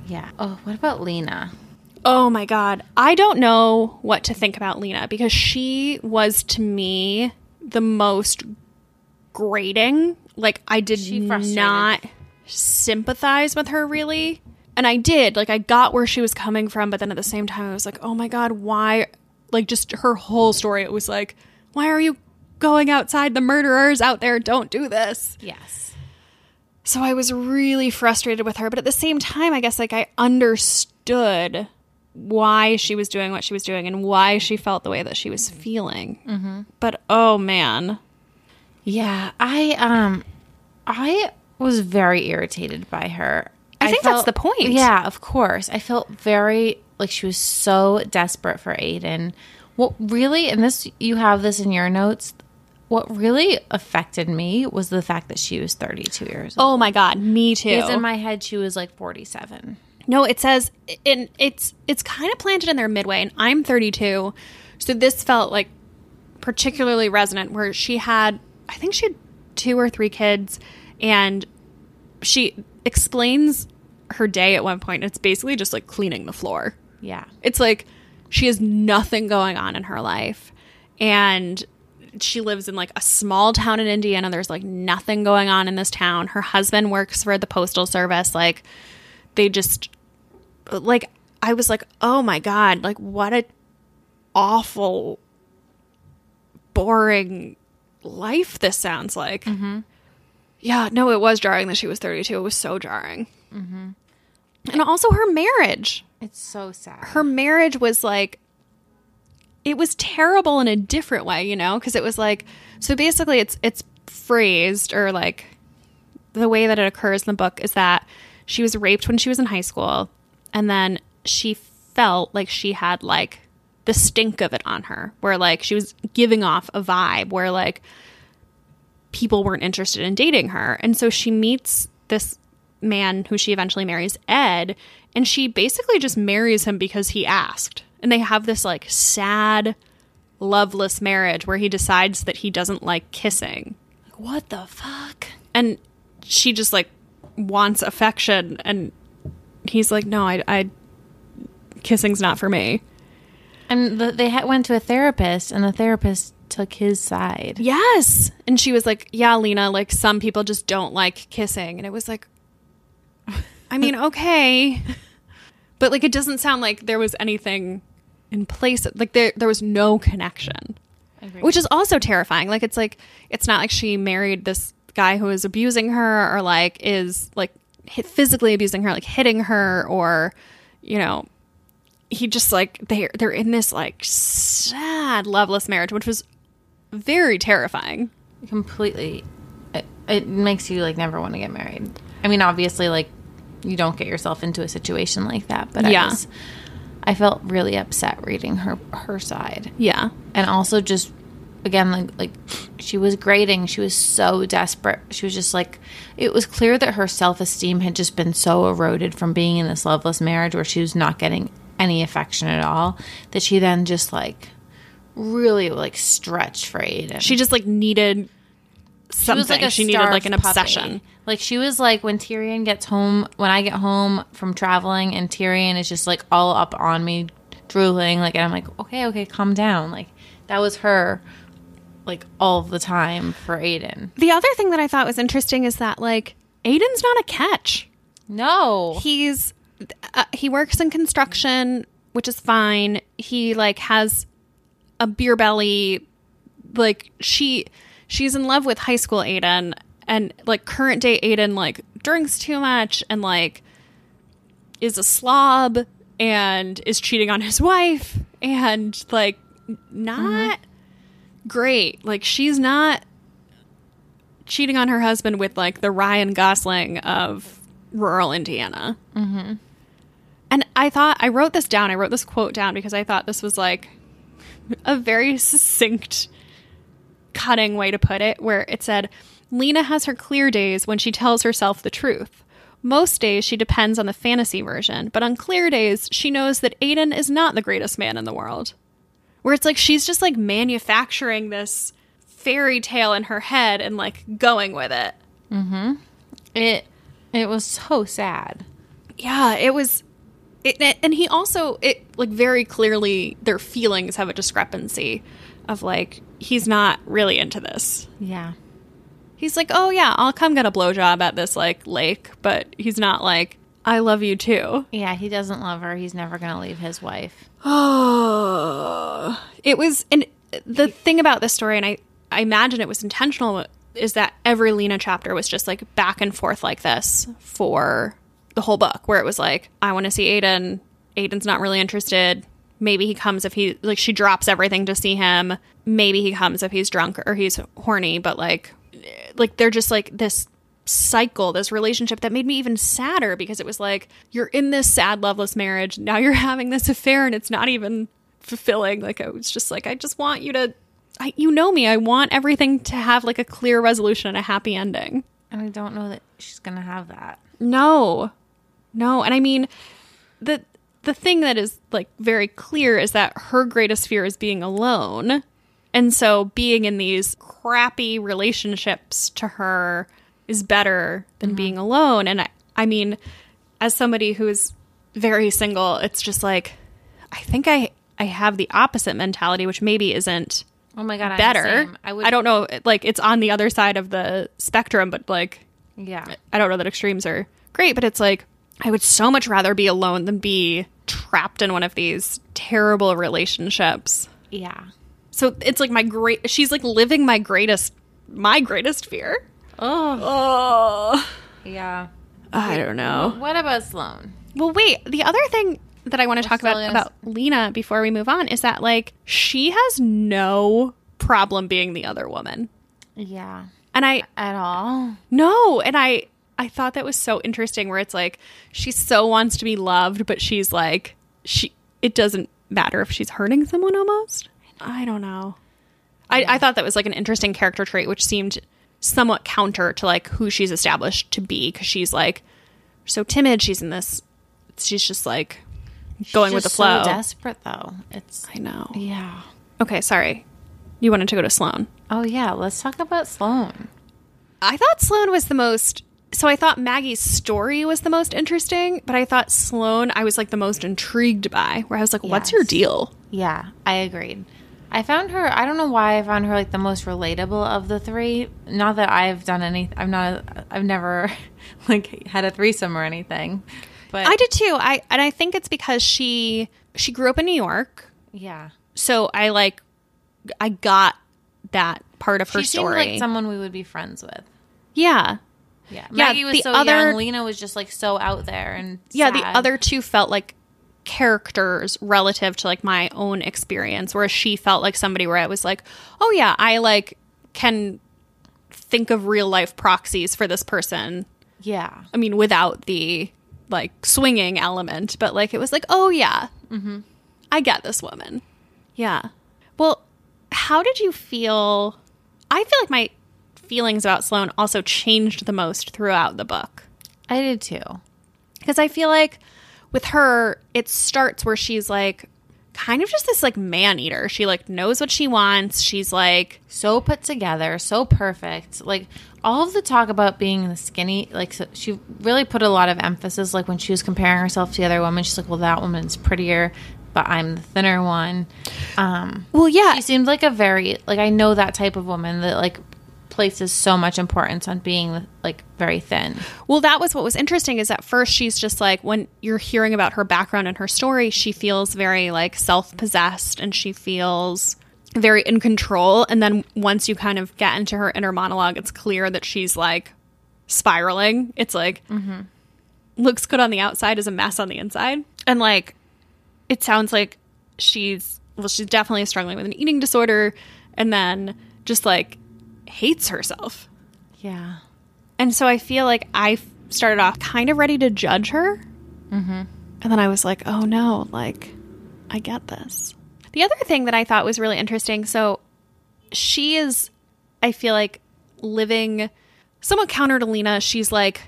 Yeah. Oh, what about Lina? Oh my God. I don't know what to think about Lina because she was to me the most grating. Like, I did not sympathize with her really. And I did. Like, I got where she was coming from, but then at the same time, I was like, oh my God, why? Like, just her whole story, it was like, why are you going outside? The murderers out there don't do this. Yes. So I was really frustrated with her, but at the same time, I guess like I understood why she was doing what she was doing and why she felt the way that she was feeling. Mm-hmm. But oh man, Yeah, I um I was very irritated by her. I think that's the point. Yeah, of course. I felt very like she was so desperate for Aidan. What really and this you have this in your notes, what really affected me was the fact that she was 32 years old. oh my god, me too. Because in my head she was like 47. no, it says in it's it's kind of planted in there midway, and I'm 32, so this felt like particularly resonant. Where she had, I think she had two or three kids, and she explains her day at one point. It's basically just like cleaning the floor. Yeah. It's like she has nothing going on in her life. And she lives in like a small town in Indiana. There's like nothing going on in this town. Her husband works for the postal service. Like they just like I was like, "Oh my god, like what a awful boring life this sounds like." Mm-hmm. Yeah, no, it was jarring that she was 32. It was so jarring. Mm-hmm. And also her marriage It's so sad. her marriage was like it was terrible in a different way, you know, because it was like so basically it's it's phrased or like the way that it occurs in the book is that she was raped when she was in high school and then she felt like she had like the stink of it on her where like she was giving off a vibe where like people weren't interested in dating her. And so she meets this man who she eventually marries, Ed, and she basically just marries him because he asked. And they have this like sad, loveless marriage where he decides that he doesn't like kissing. Like, what the fuck? And she just like wants affection and he's like, "No, I I kissing's not for me." And the, they ha- went to a therapist, and the therapist took his side. Yes. And she was like, Yeah, Lina, like some people just don't like kissing. And it was like, I mean, okay. But like, it doesn't sound like there was anything in place. Like, there, there was no connection, which is also terrifying. Like, it's like, it's not like she married this guy who is abusing her or like is like hit, physically abusing her, like hitting her or, you know, he just like they're they're in this like sad loveless marriage which was very terrifying completely it, it makes you like never want to get married i mean obviously like you don't get yourself into a situation like that but Yeah. i was i felt really upset reading her her side yeah and also just again like like she was grading she was so desperate she was just like it was clear that her self-esteem had just been so eroded from being in this loveless marriage where she was not getting any affection at all that she then just like really like stretched for Aidan. she just like needed something she, needed like an puppy. obsession Like she was like when Tyrion gets home, when I get home from traveling, and Tyrion is just like all up on me, drooling. Like, and I'm like, okay, okay, calm down. Like that was her, like all the time for Aidan. the other thing that i thought was interesting is that like aidan's not a catch No, he's uh, he works in construction which is fine he like has a beer belly like she she's in love with high school aidan and like current day aidan like drinks too much and like is a slob and is cheating on his wife and like not mm-hmm. great. Like she's not cheating on her husband with like the ryan gosling of rural indiana. Mm-hmm. And I thought I wrote this down. I wrote this quote down because I thought this was like a very succinct, cutting way to put it, where it said, Lina has her clear days when she tells herself the truth. Most days she depends on the fantasy version, but on clear days she knows that Aidan is not the greatest man in the world. Where it's like she's just like manufacturing this fairy tale in her head and like going with it. Mm-hmm. it it was so sad. yeah it was it, it- and he also it like very clearly their feelings have a discrepancy of like he's not really into this Yeah, he's like oh yeah i'll come get a blowjob at this like lake but he's not like i love you too yeah. He doesn't love her. He's never gonna leave his wife. oh it was and the thing about this story and i i imagine it was intentional is that every lina chapter was just like back and forth like this for the whole book where it was like i want to see aidan aidan's not really interested maybe he comes if he like she drops everything to see him. Maybe he comes if he's drunk or he's horny but like eh, like they're just like this cycle this relationship that made me even sadder because it was like you're in this sad loveless marriage. Now you're having this affair and it's not even fulfilling. Like i was just like i just want you to I, you know me. I want everything to have like a clear resolution and a happy ending. And I don't know that she's gonna have that. no. No. And i mean the the thing that is like very clear is that her greatest fear is being alone and so being in these crappy relationships to her is better than mm-hmm. being alone and I, I mean as somebody who's very single, it's just like I think I I have the opposite mentality, which maybe isn't Oh my god, better. I, I would. don't know, like it's on the other side of the spectrum, but like Yeah. I don't know that extremes are great, but it's like I would so much rather be alone than be trapped in one of these terrible relationships. Yeah. So it's like my great she's like living my greatest my greatest fear. Oh. Oh, Yeah. I don't know. What about Sloane? Well, wait. The other thing that I want to talk about gonna- about Lina before we move on is that like she has no problem being the other woman, Yeah. and I At all? no, and I I thought that was so interesting. Where it's like she so wants to be loved, but she's like she. It doesn't matter if she's hurting someone. Almost. I don't know. I, I thought that was like an interesting character trait, which seemed somewhat counter to like who she's established to be because she's like so timid. She's in this. She's just like going with the flow. So desperate though. It's. I know. Yeah. Okay, sorry. You wanted to go to Sloane. Oh yeah. Let's talk about Sloane. I thought Sloane was the most. So I thought Maggie's story was the most interesting, but I thought Sloane I was like the most intrigued by. Where I was like, "What's your deal?" Yeah, I agreed. I found her. I don't know why I found her like the most relatable of the three. Not that I've done any. I'm not. I've never like had a threesome or anything. But I did too. I and I think it's because she she grew up in New York, Yeah, so I like I got that part of her she seemed story. like someone we would be friends with. yeah, Yeah, Yeah, Maggie was the so other- young. Lena was just like so out there and yeah. The other two felt like characters relative to like my own experience, whereas she felt like somebody where I was like, "Oh yeah, I like can think of real life proxies for this person." Yeah, I mean, without the like swinging element, but like it was like, oh yeah, mm-hmm. I get this woman. Yeah. Well, how did you feel? I feel like my feelings about Sloane also changed the most throughout the book I did too. because I feel like with her, it starts where she's like kind of just this like man eater. She like knows what she wants. She's like, so put together, so perfect. Like all of the talk about being the skinny, like so she really put a lot of emphasis. Like when she was comparing herself to the other woman, she's like, "Well, that woman's prettier, but I'm the thinner one." Um, well, yeah, she seemed like a very like I know that type of woman that like places so much importance on being like very thin. Well, that was what was interesting is at first she's just like when you're hearing about her background and her story, she feels very like self-possessed and she feels very in control and then once you kind of get into her inner monologue, it's clear that she's like spiraling. It's like mm-hmm. looks good on the outside is a mess on the inside. And like it sounds like she's well she's definitely struggling with an eating disorder and then just like hates herself. Yeah. And so I feel like I started off kind of ready to judge her. Mm-hmm. And then I was like, oh no, like, I get this. The other thing that I thought was really interesting so she is, I feel like, living somewhat counter to Lina. She's like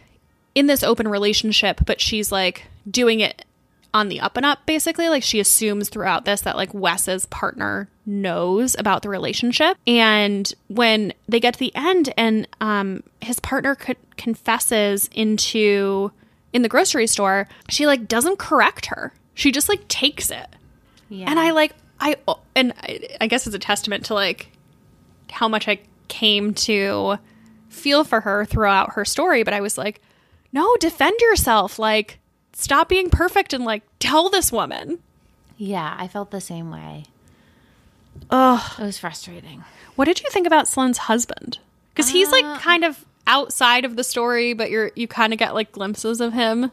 in this open relationship, but she's like doing it on the up and up, basically. Like she assumes throughout this that like Wes's partner knows about the relationship. And when they get to the end and um, his partner co- confesses into in the grocery store, she like doesn't correct her. She just like takes it. Yeah. And I like I and I, I guess it's a testament to like how much I came to feel for her throughout her story, but I was like, no, defend yourself. Like stop being perfect and like tell this woman. Yeah, I felt the same way. Ugh. It was frustrating. What did you think about Sloane's husband? Because he's Uh, like kind of outside of the story, but you're you kind of get like glimpses of him.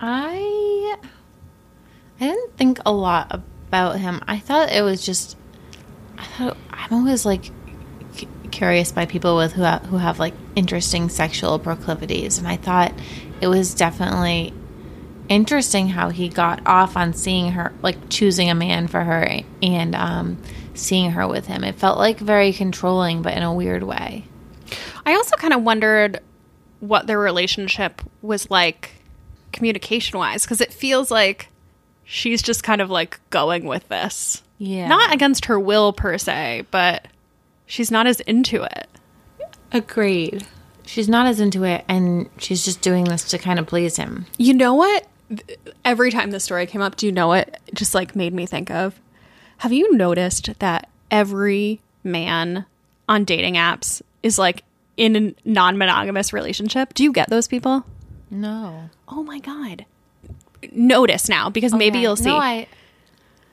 I I didn't think a lot about him. I thought it was just I thought I'm always like c- curious by people with who ha- who have like interesting sexual proclivities and I thought it was definitely interesting how he got off on seeing her like choosing a man for her and um seeing her with him. It felt like very controlling but in a weird way. I also kind of wondered what their relationship was like communication wise because it feels like she's just kind of like going with this. Yeah. Not against her will per se, but she's not as into it. agreed. she's not as into it and she's just doing this to kind of please him. You know what? Every time this story came up, do you know what it just like made me think of? Have you noticed that every man on dating apps is like in a non monogamous relationship? Do you get those people? No. Oh my God. Notice now because oh, maybe you'll see. No, I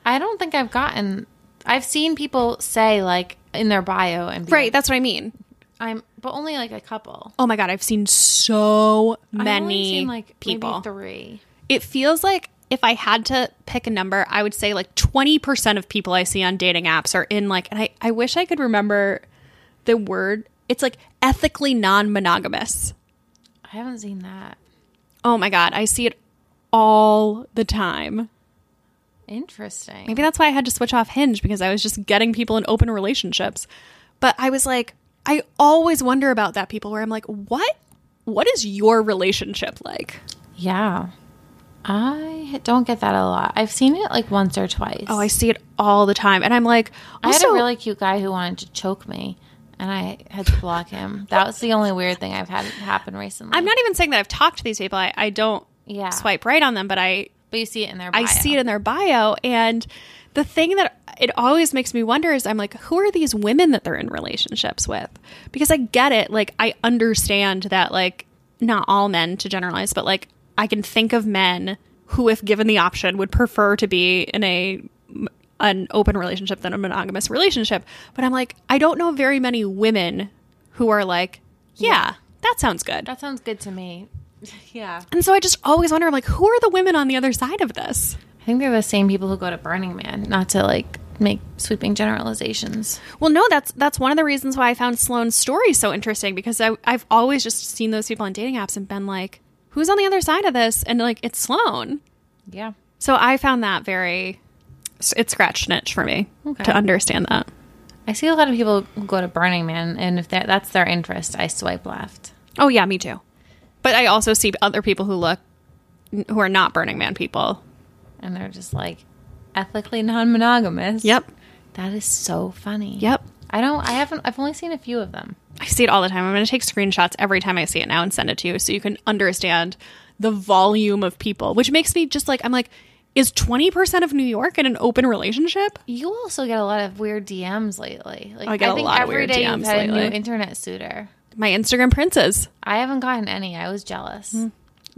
I don't think I've gotten I've seen people say like in their bio and right, like, that's what I mean. I'm but only like a couple. Oh my God, I've seen so many seen, like people. maybe three. It feels like if I had to pick a number, I would say like 20% of people I see on dating apps are in like, and I, I wish I could remember the word. It's like ethically non monogamous. I haven't seen that. Oh my God. I see it all the time. Interesting. Maybe that's why I had to switch off Hinge because I was just getting people in open relationships. But I was like, I always wonder about that people where I'm like, what? What is your relationship like? Yeah. I don't get that a lot. I've seen it like once or twice. Oh, I see it all the time. And I'm like, I had a really cute guy who wanted to choke me and I had to block him. That was the only weird thing I've had happen recently. I'm not even saying that I've talked to these people. I, I don't Yeah. swipe right on them, but I but you see it in their bio. I see it in their bio. And the thing that it always makes me wonder is I'm like, who are these women that they're in relationships with? Because I get it. Like, I understand that, like, not all men to generalize, but like, I can think of men who, if given the option, would prefer to be in a an open relationship than a monogamous relationship. But I'm like, I don't know very many women who are like, yeah, that sounds good. That sounds good to me. yeah. And so I just always wonder, I'm like, who are the women on the other side of this? I think they're the same people who go to Burning Man, not to like make sweeping generalizations. Well, no, that's that's one of the reasons why I found Sloane's story so interesting because I, I've always just seen those people on dating apps and been like, who's on the other side of this? And like, it's Sloane. Yeah. So I found that very, it scratched an itch for me Okay. to understand that. I see a lot of people go to Burning Man, and if that's their interest, I swipe left. Oh yeah, me too. But I also see other people who look, who are not Burning Man people. And they're just like ethically non monogamous. Yep. That is so funny. Yep. I don't, I haven't, I've only seen a few of them. I see it all the time. I'm going to take screenshots every time I see it now and send it to you so you can understand the volume of people, which makes me just like, I'm like, is 20% of New York in an open relationship? You also get a lot of weird DMs lately. Like oh, I get a think lot of weird day DMs you've had a new internet suitor. My Instagram princes. I haven't gotten any. I was jealous. Hmm.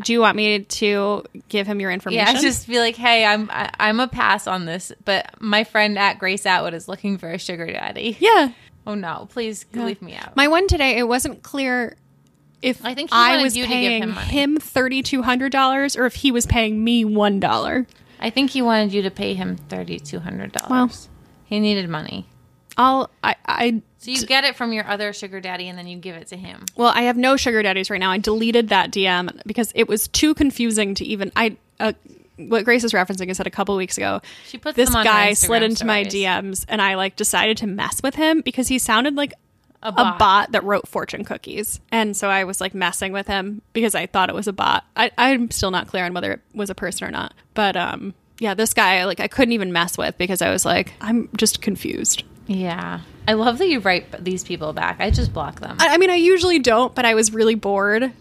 Do you want me to give him your information? Yeah, just be like, hey, I'm I, I'm a pass on this, but my friend at Grace Atwood is looking for a sugar daddy. yeah. Oh no, please leave me out. My one today, it wasn't clear if I think I was you to give paying him him $3,200 or if he was paying me $1. I think he wanted you to pay him thirty two hundred dollars. Well. he needed money, I'll, I, I, so you get it from your other sugar daddy, and then you give it to him. well, I have no sugar daddies right now. I deleted that DM because it was too confusing to even, I, uh, what Grace is referencing is that a couple weeks ago, She puts this guy slid into my. DMs and I like decided to mess with him because he sounded like A a bot. bot that wrote fortune cookies. And so I was like messing with him because I thought it was a bot. I, I'm still not clear on whether it was a person or not. But um yeah, this guy like I couldn't even mess with because I was like, I'm just confused. Yeah, I love that you write these people back. I just block them. I, I mean I usually don't, but I was really bored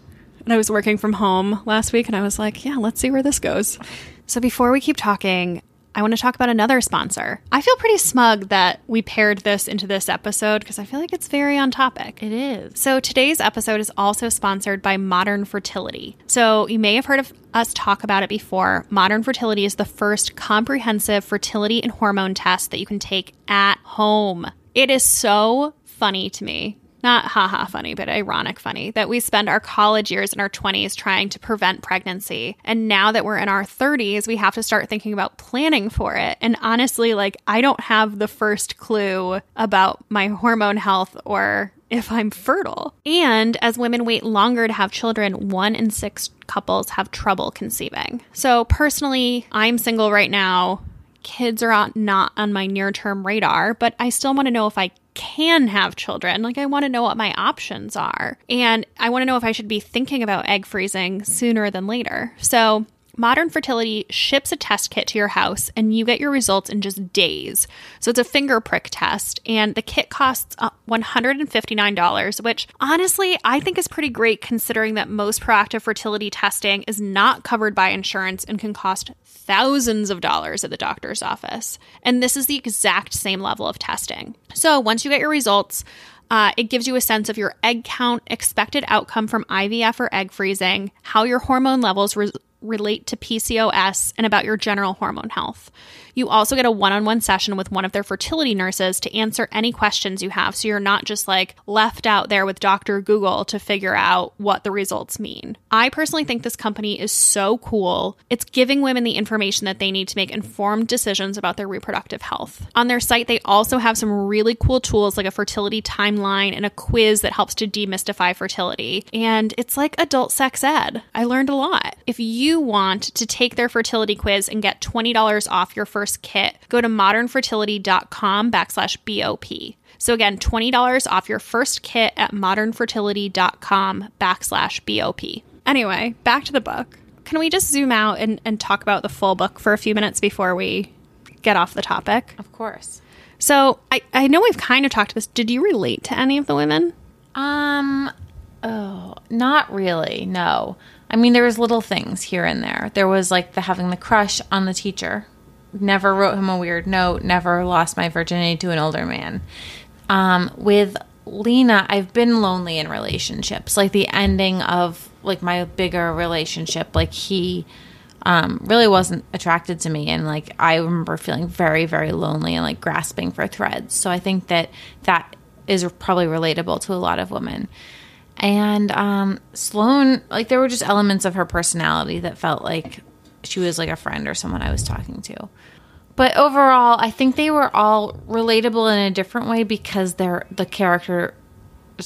and I was working from home last week and I was like, yeah, let's see where this goes. So before we keep talking, I want to talk about another sponsor. I feel pretty smug that we paired this into this episode because I feel like it's very on topic. it is. So today's episode is also sponsored by Modern Fertility. So you may have heard of us talk about it before. Modern Fertility is the first comprehensive fertility and hormone test that you can take at home. It is so funny to me. Not haha funny, but ironic funny that we spend our college years in our 20s trying to prevent pregnancy. And now that we're in our 30s, we have to start thinking about planning for it. And honestly, like, I don't have the first clue about my hormone health or if I'm fertile. And as women wait longer to have children, one in six couples have trouble conceiving. So personally, I'm single right now. Kids are not on my near term radar, but I still want to know if I can have children. Like, I want to know what my options are. And I want to know if I should be thinking about egg freezing sooner than later. So, Modern Fertility ships a test kit to your house and you get your results in just days. So it's a finger prick test and the kit costs uh, $159, which honestly I think is pretty great considering that most proactive fertility testing is not covered by insurance and can cost thousands of dollars at the doctor's office. And this is the exact same level of testing. So once you get your results, uh, it gives you a sense of your egg count, expected outcome from IVF or egg freezing, how your hormone levels re- relate to PCOS, and about your general hormone health. You also get a one on one session with one of their fertility nurses to answer any questions you have so you're not just like left out there with Dr. Google to figure out what the results mean. I personally think this company is so cool. It's giving women the information that they need to make informed decisions about their reproductive health. On their site, they also have some really cool tools like a fertility timeline and a quiz that helps to demystify fertility. And it's like adult sex ed. I learned a lot. If you want to take their fertility quiz and get $20 off your first kit, go to modernfertility.com backslash BOP. So again, $20 off your first kit at modernfertility.com backslash BOP. Anyway, back to the book. Can we just zoom out and, and talk about the full book for a few minutes before we get off the topic? Of course. So I, I know we've kind of talked to this. Did you relate to any of the women? Um, oh, not really. No. I mean, there was little things here and there. There was like the having the crush on the teacher. Never wrote him a weird note. Never lost my virginity to an older man. Um, with Lina, I've been lonely in relationships. Like the ending of like my bigger relationship, like he um, really wasn't attracted to me, and like I remember feeling very, very lonely and like grasping for threads. So I think that that is probably relatable to a lot of women. And um, Sloane, like there were just elements of her personality that felt like she was like a friend or someone I was talking to. But overall, I think they were all relatable in a different way because they're the characters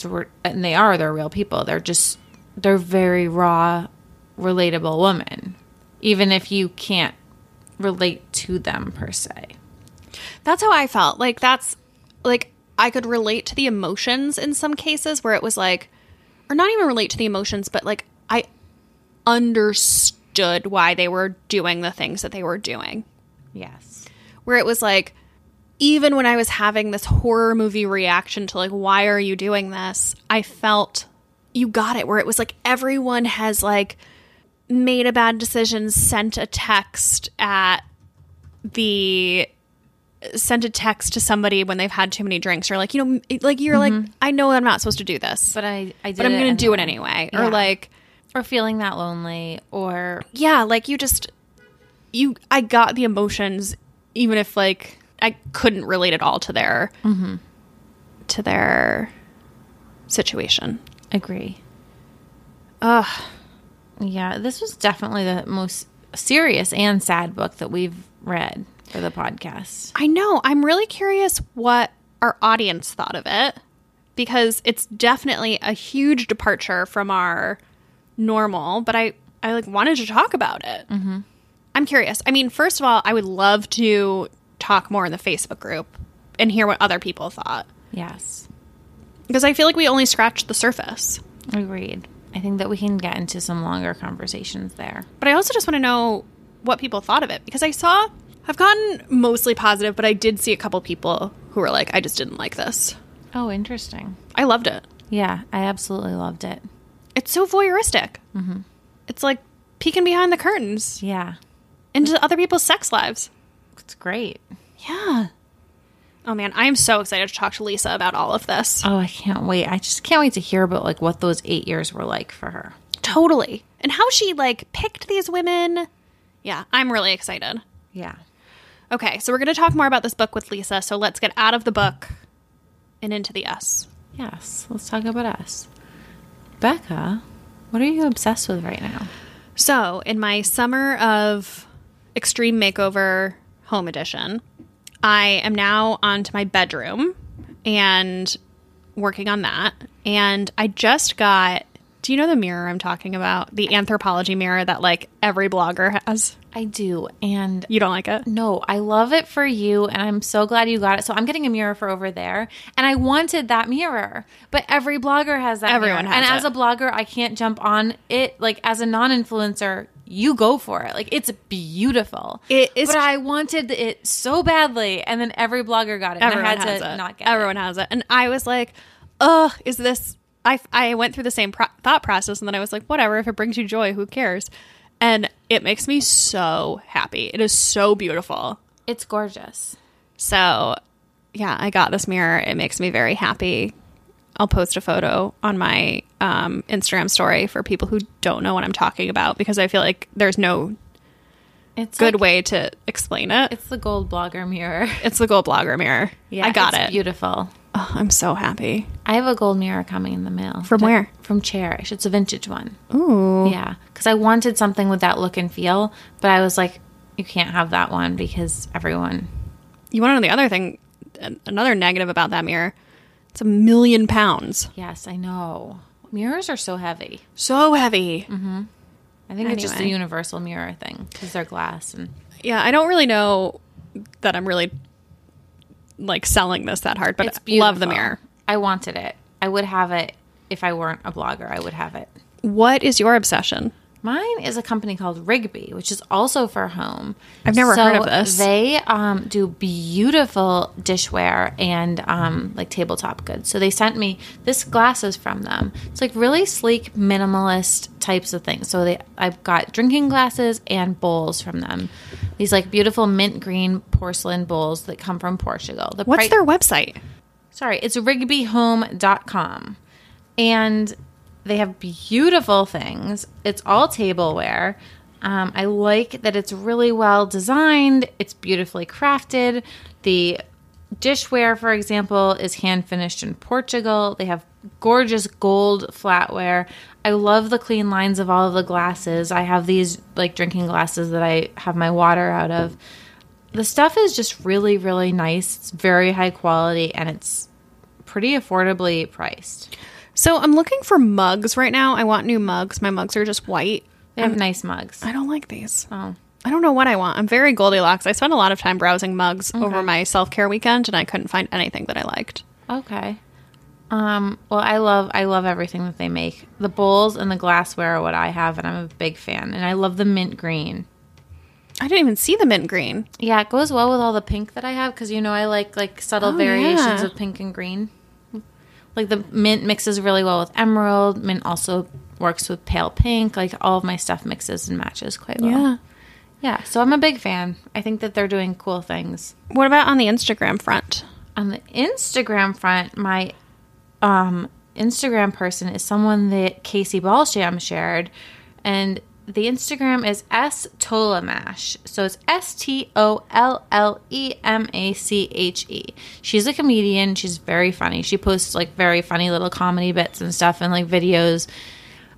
were and they are they're real people. They're just they're very raw, relatable women, even if you can't relate to them per se. That's how I felt. Like that's like I could relate to the emotions in some cases where it was like or not even relate to the emotions, but like I understood why they were doing the things that they were doing. Yes. Where it was like even when I was having this horror movie reaction to like why are you doing this? I felt you got it where it was like everyone has like made a bad decision, sent a text at the sent a text to somebody when they've had too many drinks or like you know like you're like mm-hmm. I know I'm not supposed to do this But I I did but I'm going to do it anyway. anyway Yeah. or like or feeling that lonely or yeah like you just you I got the emotions even if like I couldn't relate at all to their mm-hmm. to their situation agree. ugh Yeah, this was definitely the most serious and sad book that we've read for the podcast. I know. I'm really curious what our audience thought of it because it's definitely a huge departure from our normal, but I I like wanted to talk about it. Mm-hmm. I'm curious. I mean, first of all, I would love to talk more in the Facebook group and hear what other people thought Yes. because I feel like we only scratched the surface. Agreed. I think that we can get into some longer conversations there. But I also just want to know what people thought of it because I saw I've gotten mostly positive, but I did see a couple people who were like, I just didn't like this. Oh, interesting. I loved it. Yeah, I absolutely loved it. It's so voyeuristic. Mm-hmm. It's like peeking behind the curtains Yeah, into other people's sex lives. it's great. Yeah. Oh man, I am so excited to talk to Lisa about all of this. Oh, I can't wait. I just can't wait to hear about like what those eight years were like for her. Totally. And how she like picked these women. Yeah, I'm really excited. Yeah. Okay, so we're going to talk more about this book with Lisa. So let's get out of the book and into the us. Yes. Let's talk about us. Becca, what are you obsessed with right now? So, in my summer of Extreme Makeover Home Edition, I am now onto my bedroom and working on that. And I just got do you know the mirror I'm talking about? The Anthropologie mirror that like every blogger has. I do. And You don't like it? no, I love it for you. And I'm so glad you got it. So I'm getting a mirror for over there. And I wanted that mirror. But every blogger has that Everyone mirror. has And as a blogger, I can't jump on it. Like as a non influencer, you go for it. Like it's beautiful. It is- but I wanted it so badly, and then every blogger got it. Everyone and I had has to it. not get Everyone has it. And I was like, ugh, is this. I, I went through the same pro- thought process and then I was like, whatever, if it brings you joy, who cares? And it makes me so happy. It is so beautiful. It's gorgeous. So, yeah, I got this mirror. It makes me very happy. I'll post a photo on my um, Instagram story for people who don't know what I'm talking about because I feel like there's no It's good like- way to explain it. It's the gold blogger mirror. It's the gold blogger mirror. Yeah, I got it's it. Beautiful. Oh, I'm so happy. I have a gold mirror coming in the mail. From where? From Chairish. It's a vintage one. Ooh. Yeah, because I wanted something with that look and feel, but I was like, you can't have that one because everyone. You want to know the other thing? Another negative about that mirror. It's a million pounds. Yes, I know. Mirrors are so heavy. So heavy. Mm-hmm. I think it's just a universal mirror thing because they're glass and Yeah, I don't really know that I'm really like selling this that hard, but I love the mirror. I wanted it. I would have it if I weren't a blogger. I would have it. What is your obsession? Mine is a company called Rigby, which is also for home. I've never heard of So this. They um, do beautiful dishware and um, like tabletop goods. So they sent me this glasses from them. It's like really sleek, minimalist types of things. So they, I've got drinking glasses and bowls from them. These like beautiful mint green porcelain bowls that come from Portugal. The What's pri- their website? sorry, it's rigbyhome.com. And they have beautiful things. It's all tableware. Um, I like that it's really well designed, it's beautifully crafted. The dishware, for example, is hand finished in Portugal. They have gorgeous gold flatware. I love the clean lines of all of the glasses. I have these like drinking glasses that I have my water out of. The stuff is just really, really nice. It's very high quality and it's pretty affordably priced. So I'm looking for mugs right now. I want new mugs. My mugs are just white. They have nice mugs. I don't like these. Oh. I don't know what I want. I'm very Goldilocks. I spent a lot of time browsing mugs over my self care weekend, and I couldn't find anything that I liked. Okay. Um, well, I love I love everything that they make. The bowls and the glassware are what I have, and I'm a big fan. And I love the mint green. I didn't even see the mint green. Yeah, it goes well with all the pink that I have because you know I like like subtle Oh, variations yeah. of pink and green. Like the mint mixes really well with emerald. Mint also works with pale pink. Like all of my stuff mixes and matches quite well. Yeah. Yeah, so I'm a big fan. I think that they're doing cool things. What about on the Instagram front? On the Instagram front, my um, Instagram person is someone that Casey Balsham shared, and the Instagram is S Tolamash. So it's S T O L L E M A C H E. She's a comedian. She's very funny. She posts like very funny little comedy bits and stuff and like videos.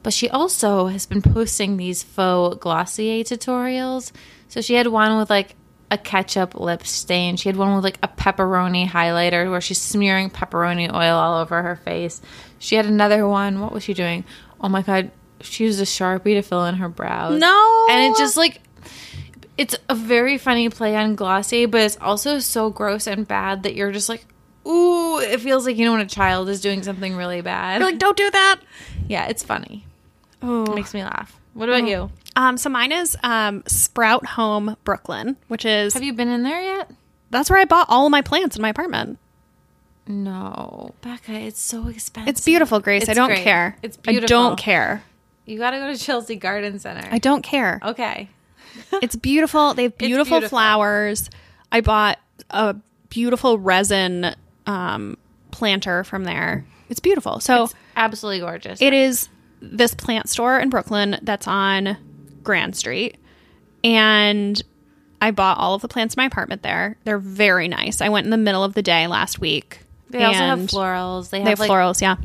But she also has been posting these faux Glossier tutorials. So she had one with like a ketchup lip stain. She had one with like a pepperoni highlighter where she's smearing pepperoni oil all over her face. She had another one. What was she doing? Oh my god, she used a sharpie to fill in her brows. No. and it just like it's a very funny play on glossy, but it's also so gross and bad that you're just like, ooh, it feels like you know when a child is doing something really bad. You're like, don't do that. yeah, it's funny. Oh. It makes me laugh. What about oh. you? Um, so mine is um, Sprout Home Brooklyn, which is Have you been in there yet? that's where I bought all of my plants in my apartment. No, Becca, it's so expensive. It's beautiful, Grace. I don't great. care. It's beautiful. I don't care. You got to go to Chelsea Garden Center. I don't care. okay. It's beautiful. They have beautiful, beautiful. flowers. I bought a beautiful resin um, planter from there. It's beautiful. So Absolutely gorgeous. it is this plant store in Brooklyn that's on Grand Street. And I bought all of the plants in my apartment there. They're very nice. I went in the middle of the day last week. they also have florals. They have, They have like, florals, yeah.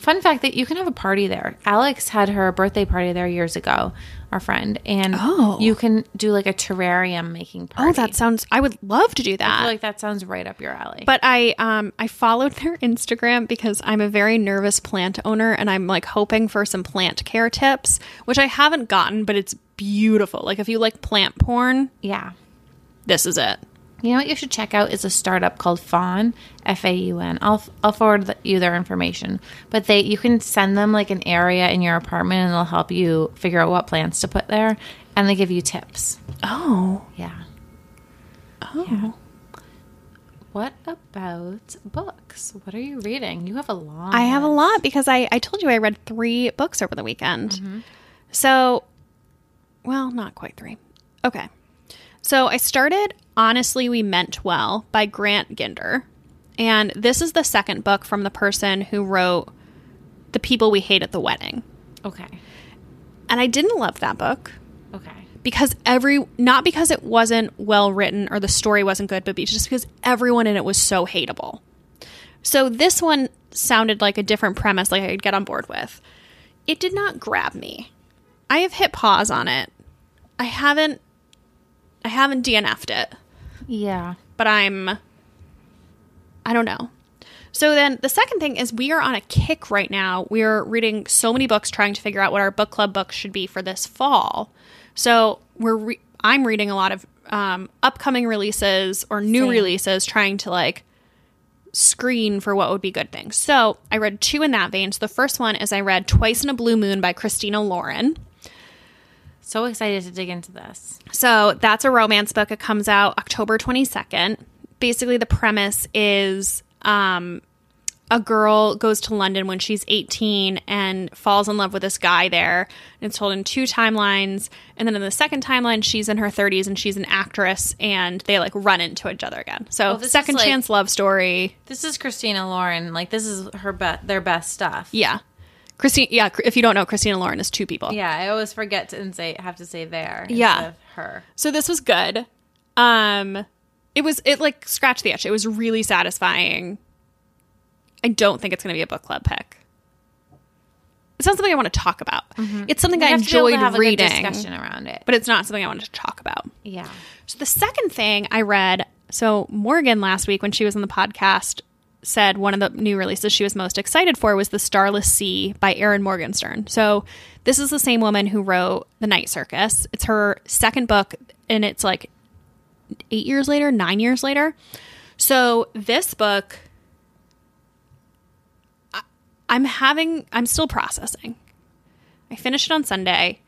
Fun fact that you can have a party there. Alex had her birthday party there years ago, our friend, and Oh. you can do like a terrarium making party. Oh, that sounds. I would love to do that. Feel like that sounds right up your alley. but I um I followed their Instagram because I'm a very nervous plant owner and I'm like hoping for some plant care tips, which I haven't gotten, but it's beautiful. Like if you like plant porn, yeah, this is it. You know what you should check out is a startup called Faun, F A U N. I'll I'll forward the, you their information. But they you can send them like an area in your apartment and they'll help you figure out what plants to put there and they give you tips. Oh. Yeah. Oh. What about books? What are you reading? You have a lot. I have a lot because I, I told you I read three books over the weekend. Mm-hmm. So, well, not quite three. Okay. So I started Honestly, We Meant Well by Grant Ginder. And this is the second book from the person who wrote The People We Hate at the Wedding. Okay. And I didn't love that book Okay. because every, not because it wasn't well written or the story wasn't good, but just because everyone in it was so hateable. So this one sounded like a different premise, like I could get on board with. It did not grab me. I have hit pause on it. I haven't, I haven't DNF'd it, Yeah. but I'm, I don't know. So then the second thing is we are on a kick right now. We are reading so many books trying to figure out what our book club books should be for this fall. So we're re- I'm reading a lot of um, upcoming releases or new Same. releases trying to like screen for what would be good things. So I read two in that vein. So the first one is I read Twice in a Blue Moon by Christina Lauren. So excited to dig into this. So that's a romance book. It comes out October 22nd. Basically, the premise is um, a girl goes to London when she's 18 and falls in love with this guy there. And it's told in two timelines. And then in the second timeline, she's in her 30s and she's an actress and they like run into each other again. So, Well, second like- chance love story. This is Christina Lauren. Like this is her be- their best stuff. Yeah. Christine, yeah, if you don't know, Christina Lauren is two people. Yeah, I always forget to and say have to say there. Yeah. of her. So this was good. Um it was it like scratched the itch. It was really satisfying. I don't think it's going to be a book club pick. It's not something I want to talk about. It's something We I have to be able to enjoyed have a good reading, discussion around it. but it's not something I wanted to talk about. Yeah. So the second thing I read, so Morgan last week when she was on the podcast said one of the new releases she was most excited for was The Starless Sea by Erin Morgenstern. So this is the same woman who wrote The Night Circus. It's her second book and it's like 8 years later, 9 years later. So this book I- I'm having I'm still processing. I finished it on Sunday.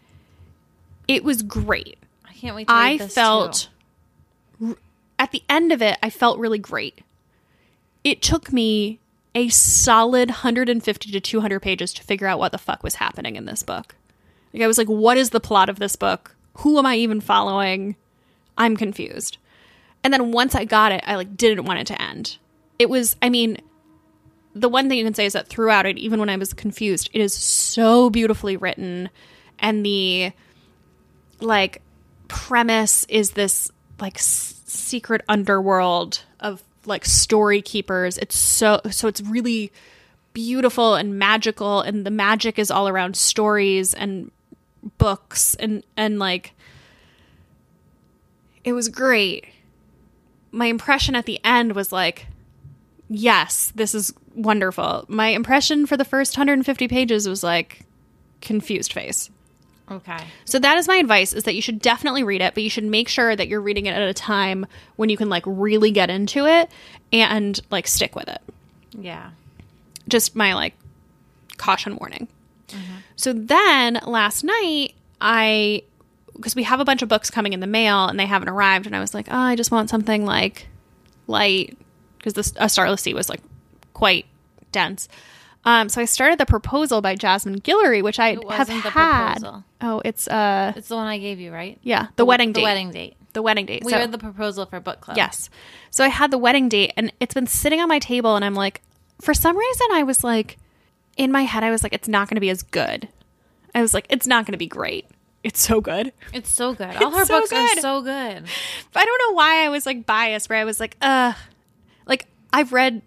It was great. I can't wait to I felt too. r- at the end of it, I felt really great. It took me a solid 150 to 200 pages to figure out what the fuck was happening in this book. Like I was like, what is the plot of this book? Who am I even following? I'm confused. And then once I got it, I like didn't want it to end. It was, I mean, the one thing you can say is that throughout it, even when I was confused, it is so beautifully written, and the like premise is this like s- secret underworld like story keepers. It's so so it's really beautiful and magical, and the magic is all around stories and books and and like it was great. My impression at the end was like, yes, this is wonderful. My impression for the first 150 pages was like confused face. Okay. So that is my advice is that you should definitely read it, but you should make sure that you're reading it at a time when you can like really get into it and like stick with it. Yeah. Just my like caution warning. Mm-hmm. So then last night I because we have a bunch of books coming in the mail and they haven't arrived and I was like, "Oh, I just want something like light because this a Starless Sea was like quite dense." Um, so I started the proposal by Jasmine Guillory, which I have wasn't the had. proposal. Oh, it's uh It's the one I gave you, right? yeah, the, wedding the date. The wedding date. The wedding date. We So- read the proposal for book club. yes. So I had the wedding date and it's been sitting on my table and I'm like for some reason I was like in my head I was like it's not going to be as good. I was like it's not going to be great. It's so good. It's so good. All It's her so books good. are so good. But I don't know why I was like biased where I was like uh like I've read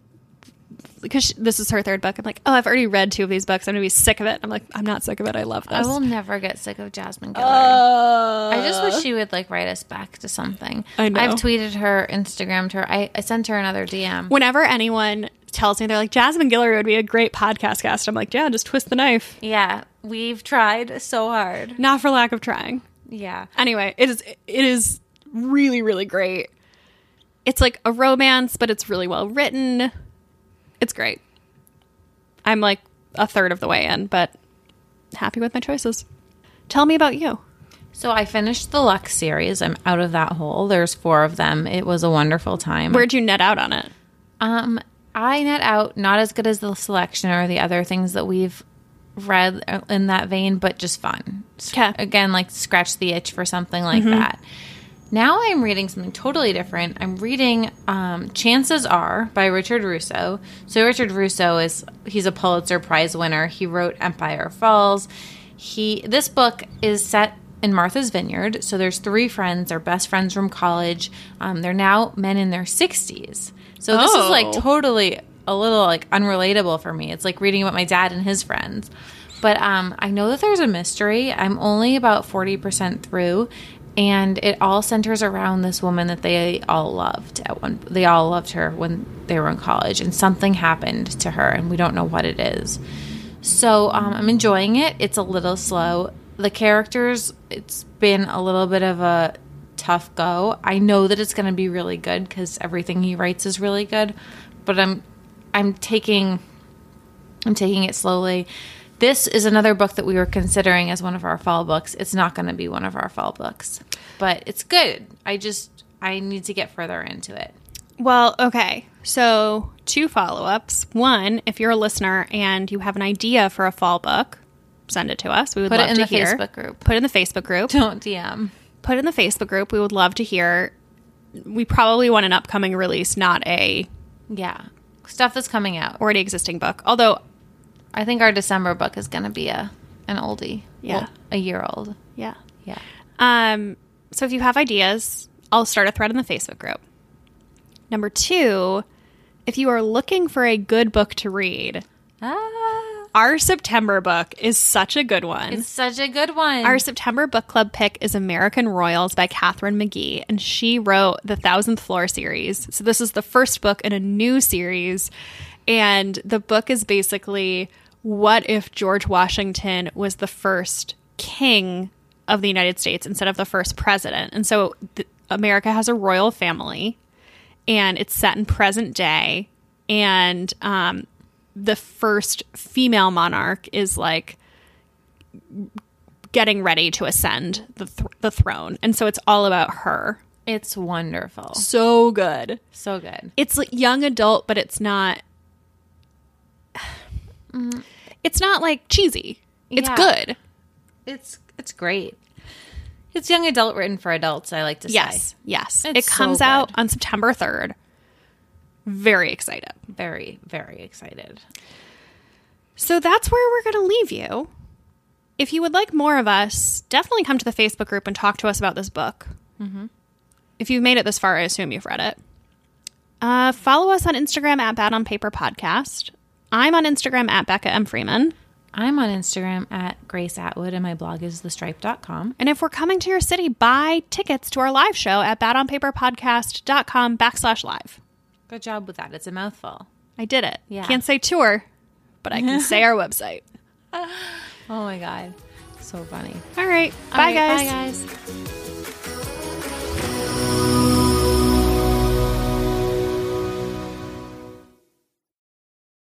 because this is her third book. I'm like, oh, I've already read two of these books. I'm gonna be sick of it. I'm like, I'm not sick of it. I love this. I will never get sick of Jasmine Guillory. Uh, I just wish she would like write us back to something. I know. I've tweeted her, Instagrammed her. I, I sent her another DM. whenever anyone tells me they're like Jasmine Guillory would be a great podcast guest, I'm like, yeah, just twist the knife. Yeah, we've tried so hard. Not for lack of trying. Yeah. Anyway, it is it is really really great. It's like a romance, but it's really well written. It's great. I'm like a third of the way in, but happy with my choices. Tell me about you. So I finished the Lux series. I'm out of that hole. There's four of them. It was a wonderful time. Where'd you net out on it? Um, I net out not as good as the selection or the other things that we've read in that vein, but just fun. 'Kay. Again, like scratch the itch for something like that. Now I'm reading something totally different. I'm reading um, Chances Are by Richard Russo. So Richard Russo is he's a Pulitzer Prize winner. He wrote Empire Falls. He this book is set in Martha's Vineyard. So there's three friends, they're best friends from college. Um, they're now men in their 60s. So this is like Oh. totally a little like unrelatable for me. It's like reading about my dad and his friends. But um, I know that there's a mystery. I'm only about 40% through, and it all centers around this woman that they all loved at one. They all loved her when they were in college, and something happened to her, and we don't know what it is. So um, I'm enjoying it. It's a little slow. The characters, it's been a little bit of a tough go. I know that it's going to be really good because everything he writes is really good, but I'm I'm taking I'm taking it slowly. This is another book that we were considering as one of our fall books. It's not going to be one of our fall books, but it's good. I just I need to get further into it. Well, okay. So, two follow ups. One, if you're a listener and you have an idea for a fall book, send it to us. We would Put love it in to the hear. Facebook group. Put it in the Facebook group. Don't DM. Put it in the Facebook group. We would love to hear. We probably want an upcoming release, not a Yeah, stuff that's coming out. already existing book. Although, I think our December book is going to be a an oldie. Yeah. Well, a year old. yeah. Yeah. Um, so if you have ideas, I'll start a thread in the Facebook group. Number two, if you are looking for a good book to read, Ah, our September book is such a good one. it's such a good one. Our September book club pick is American Royals by Katharine McGee, and she wrote the Thousandth Floor series. So this is the first book in a new series, and the book is basically what if George Washington was the first king of the United States instead of the first president? And so th- America has a royal family, and it's set in present day, and um, the first female monarch is like getting ready to ascend the th- the throne, and so it's all about her. it's wonderful. So good. So good. It's like young adult, but it's not. It's not like cheesy. It's Yeah. good. It's it's great. It's young adult written for adults. I like to say. Yes, yes. It comes so out on September third. Very excited. Very very excited. So that's where we're going to leave you. If you would like more of us, definitely come to the Facebook group and talk to us about this book. If you've made it this far, I assume you've read it. Uh, follow us on Instagram at Bad on Paper Podcast. I'm on Instagram at Becca M. Freeman. I'm on Instagram at Grace Atwood and my blog is thestripe.com. And if we're coming to your city, buy tickets to our live show at badonpaperpodcast.com backslash live. Good job with that. It's a mouthful. I did it. Yeah. Can't say tour, but I can say our website. Oh my god. So funny. All right. All Bye, right, guys. Bye guys.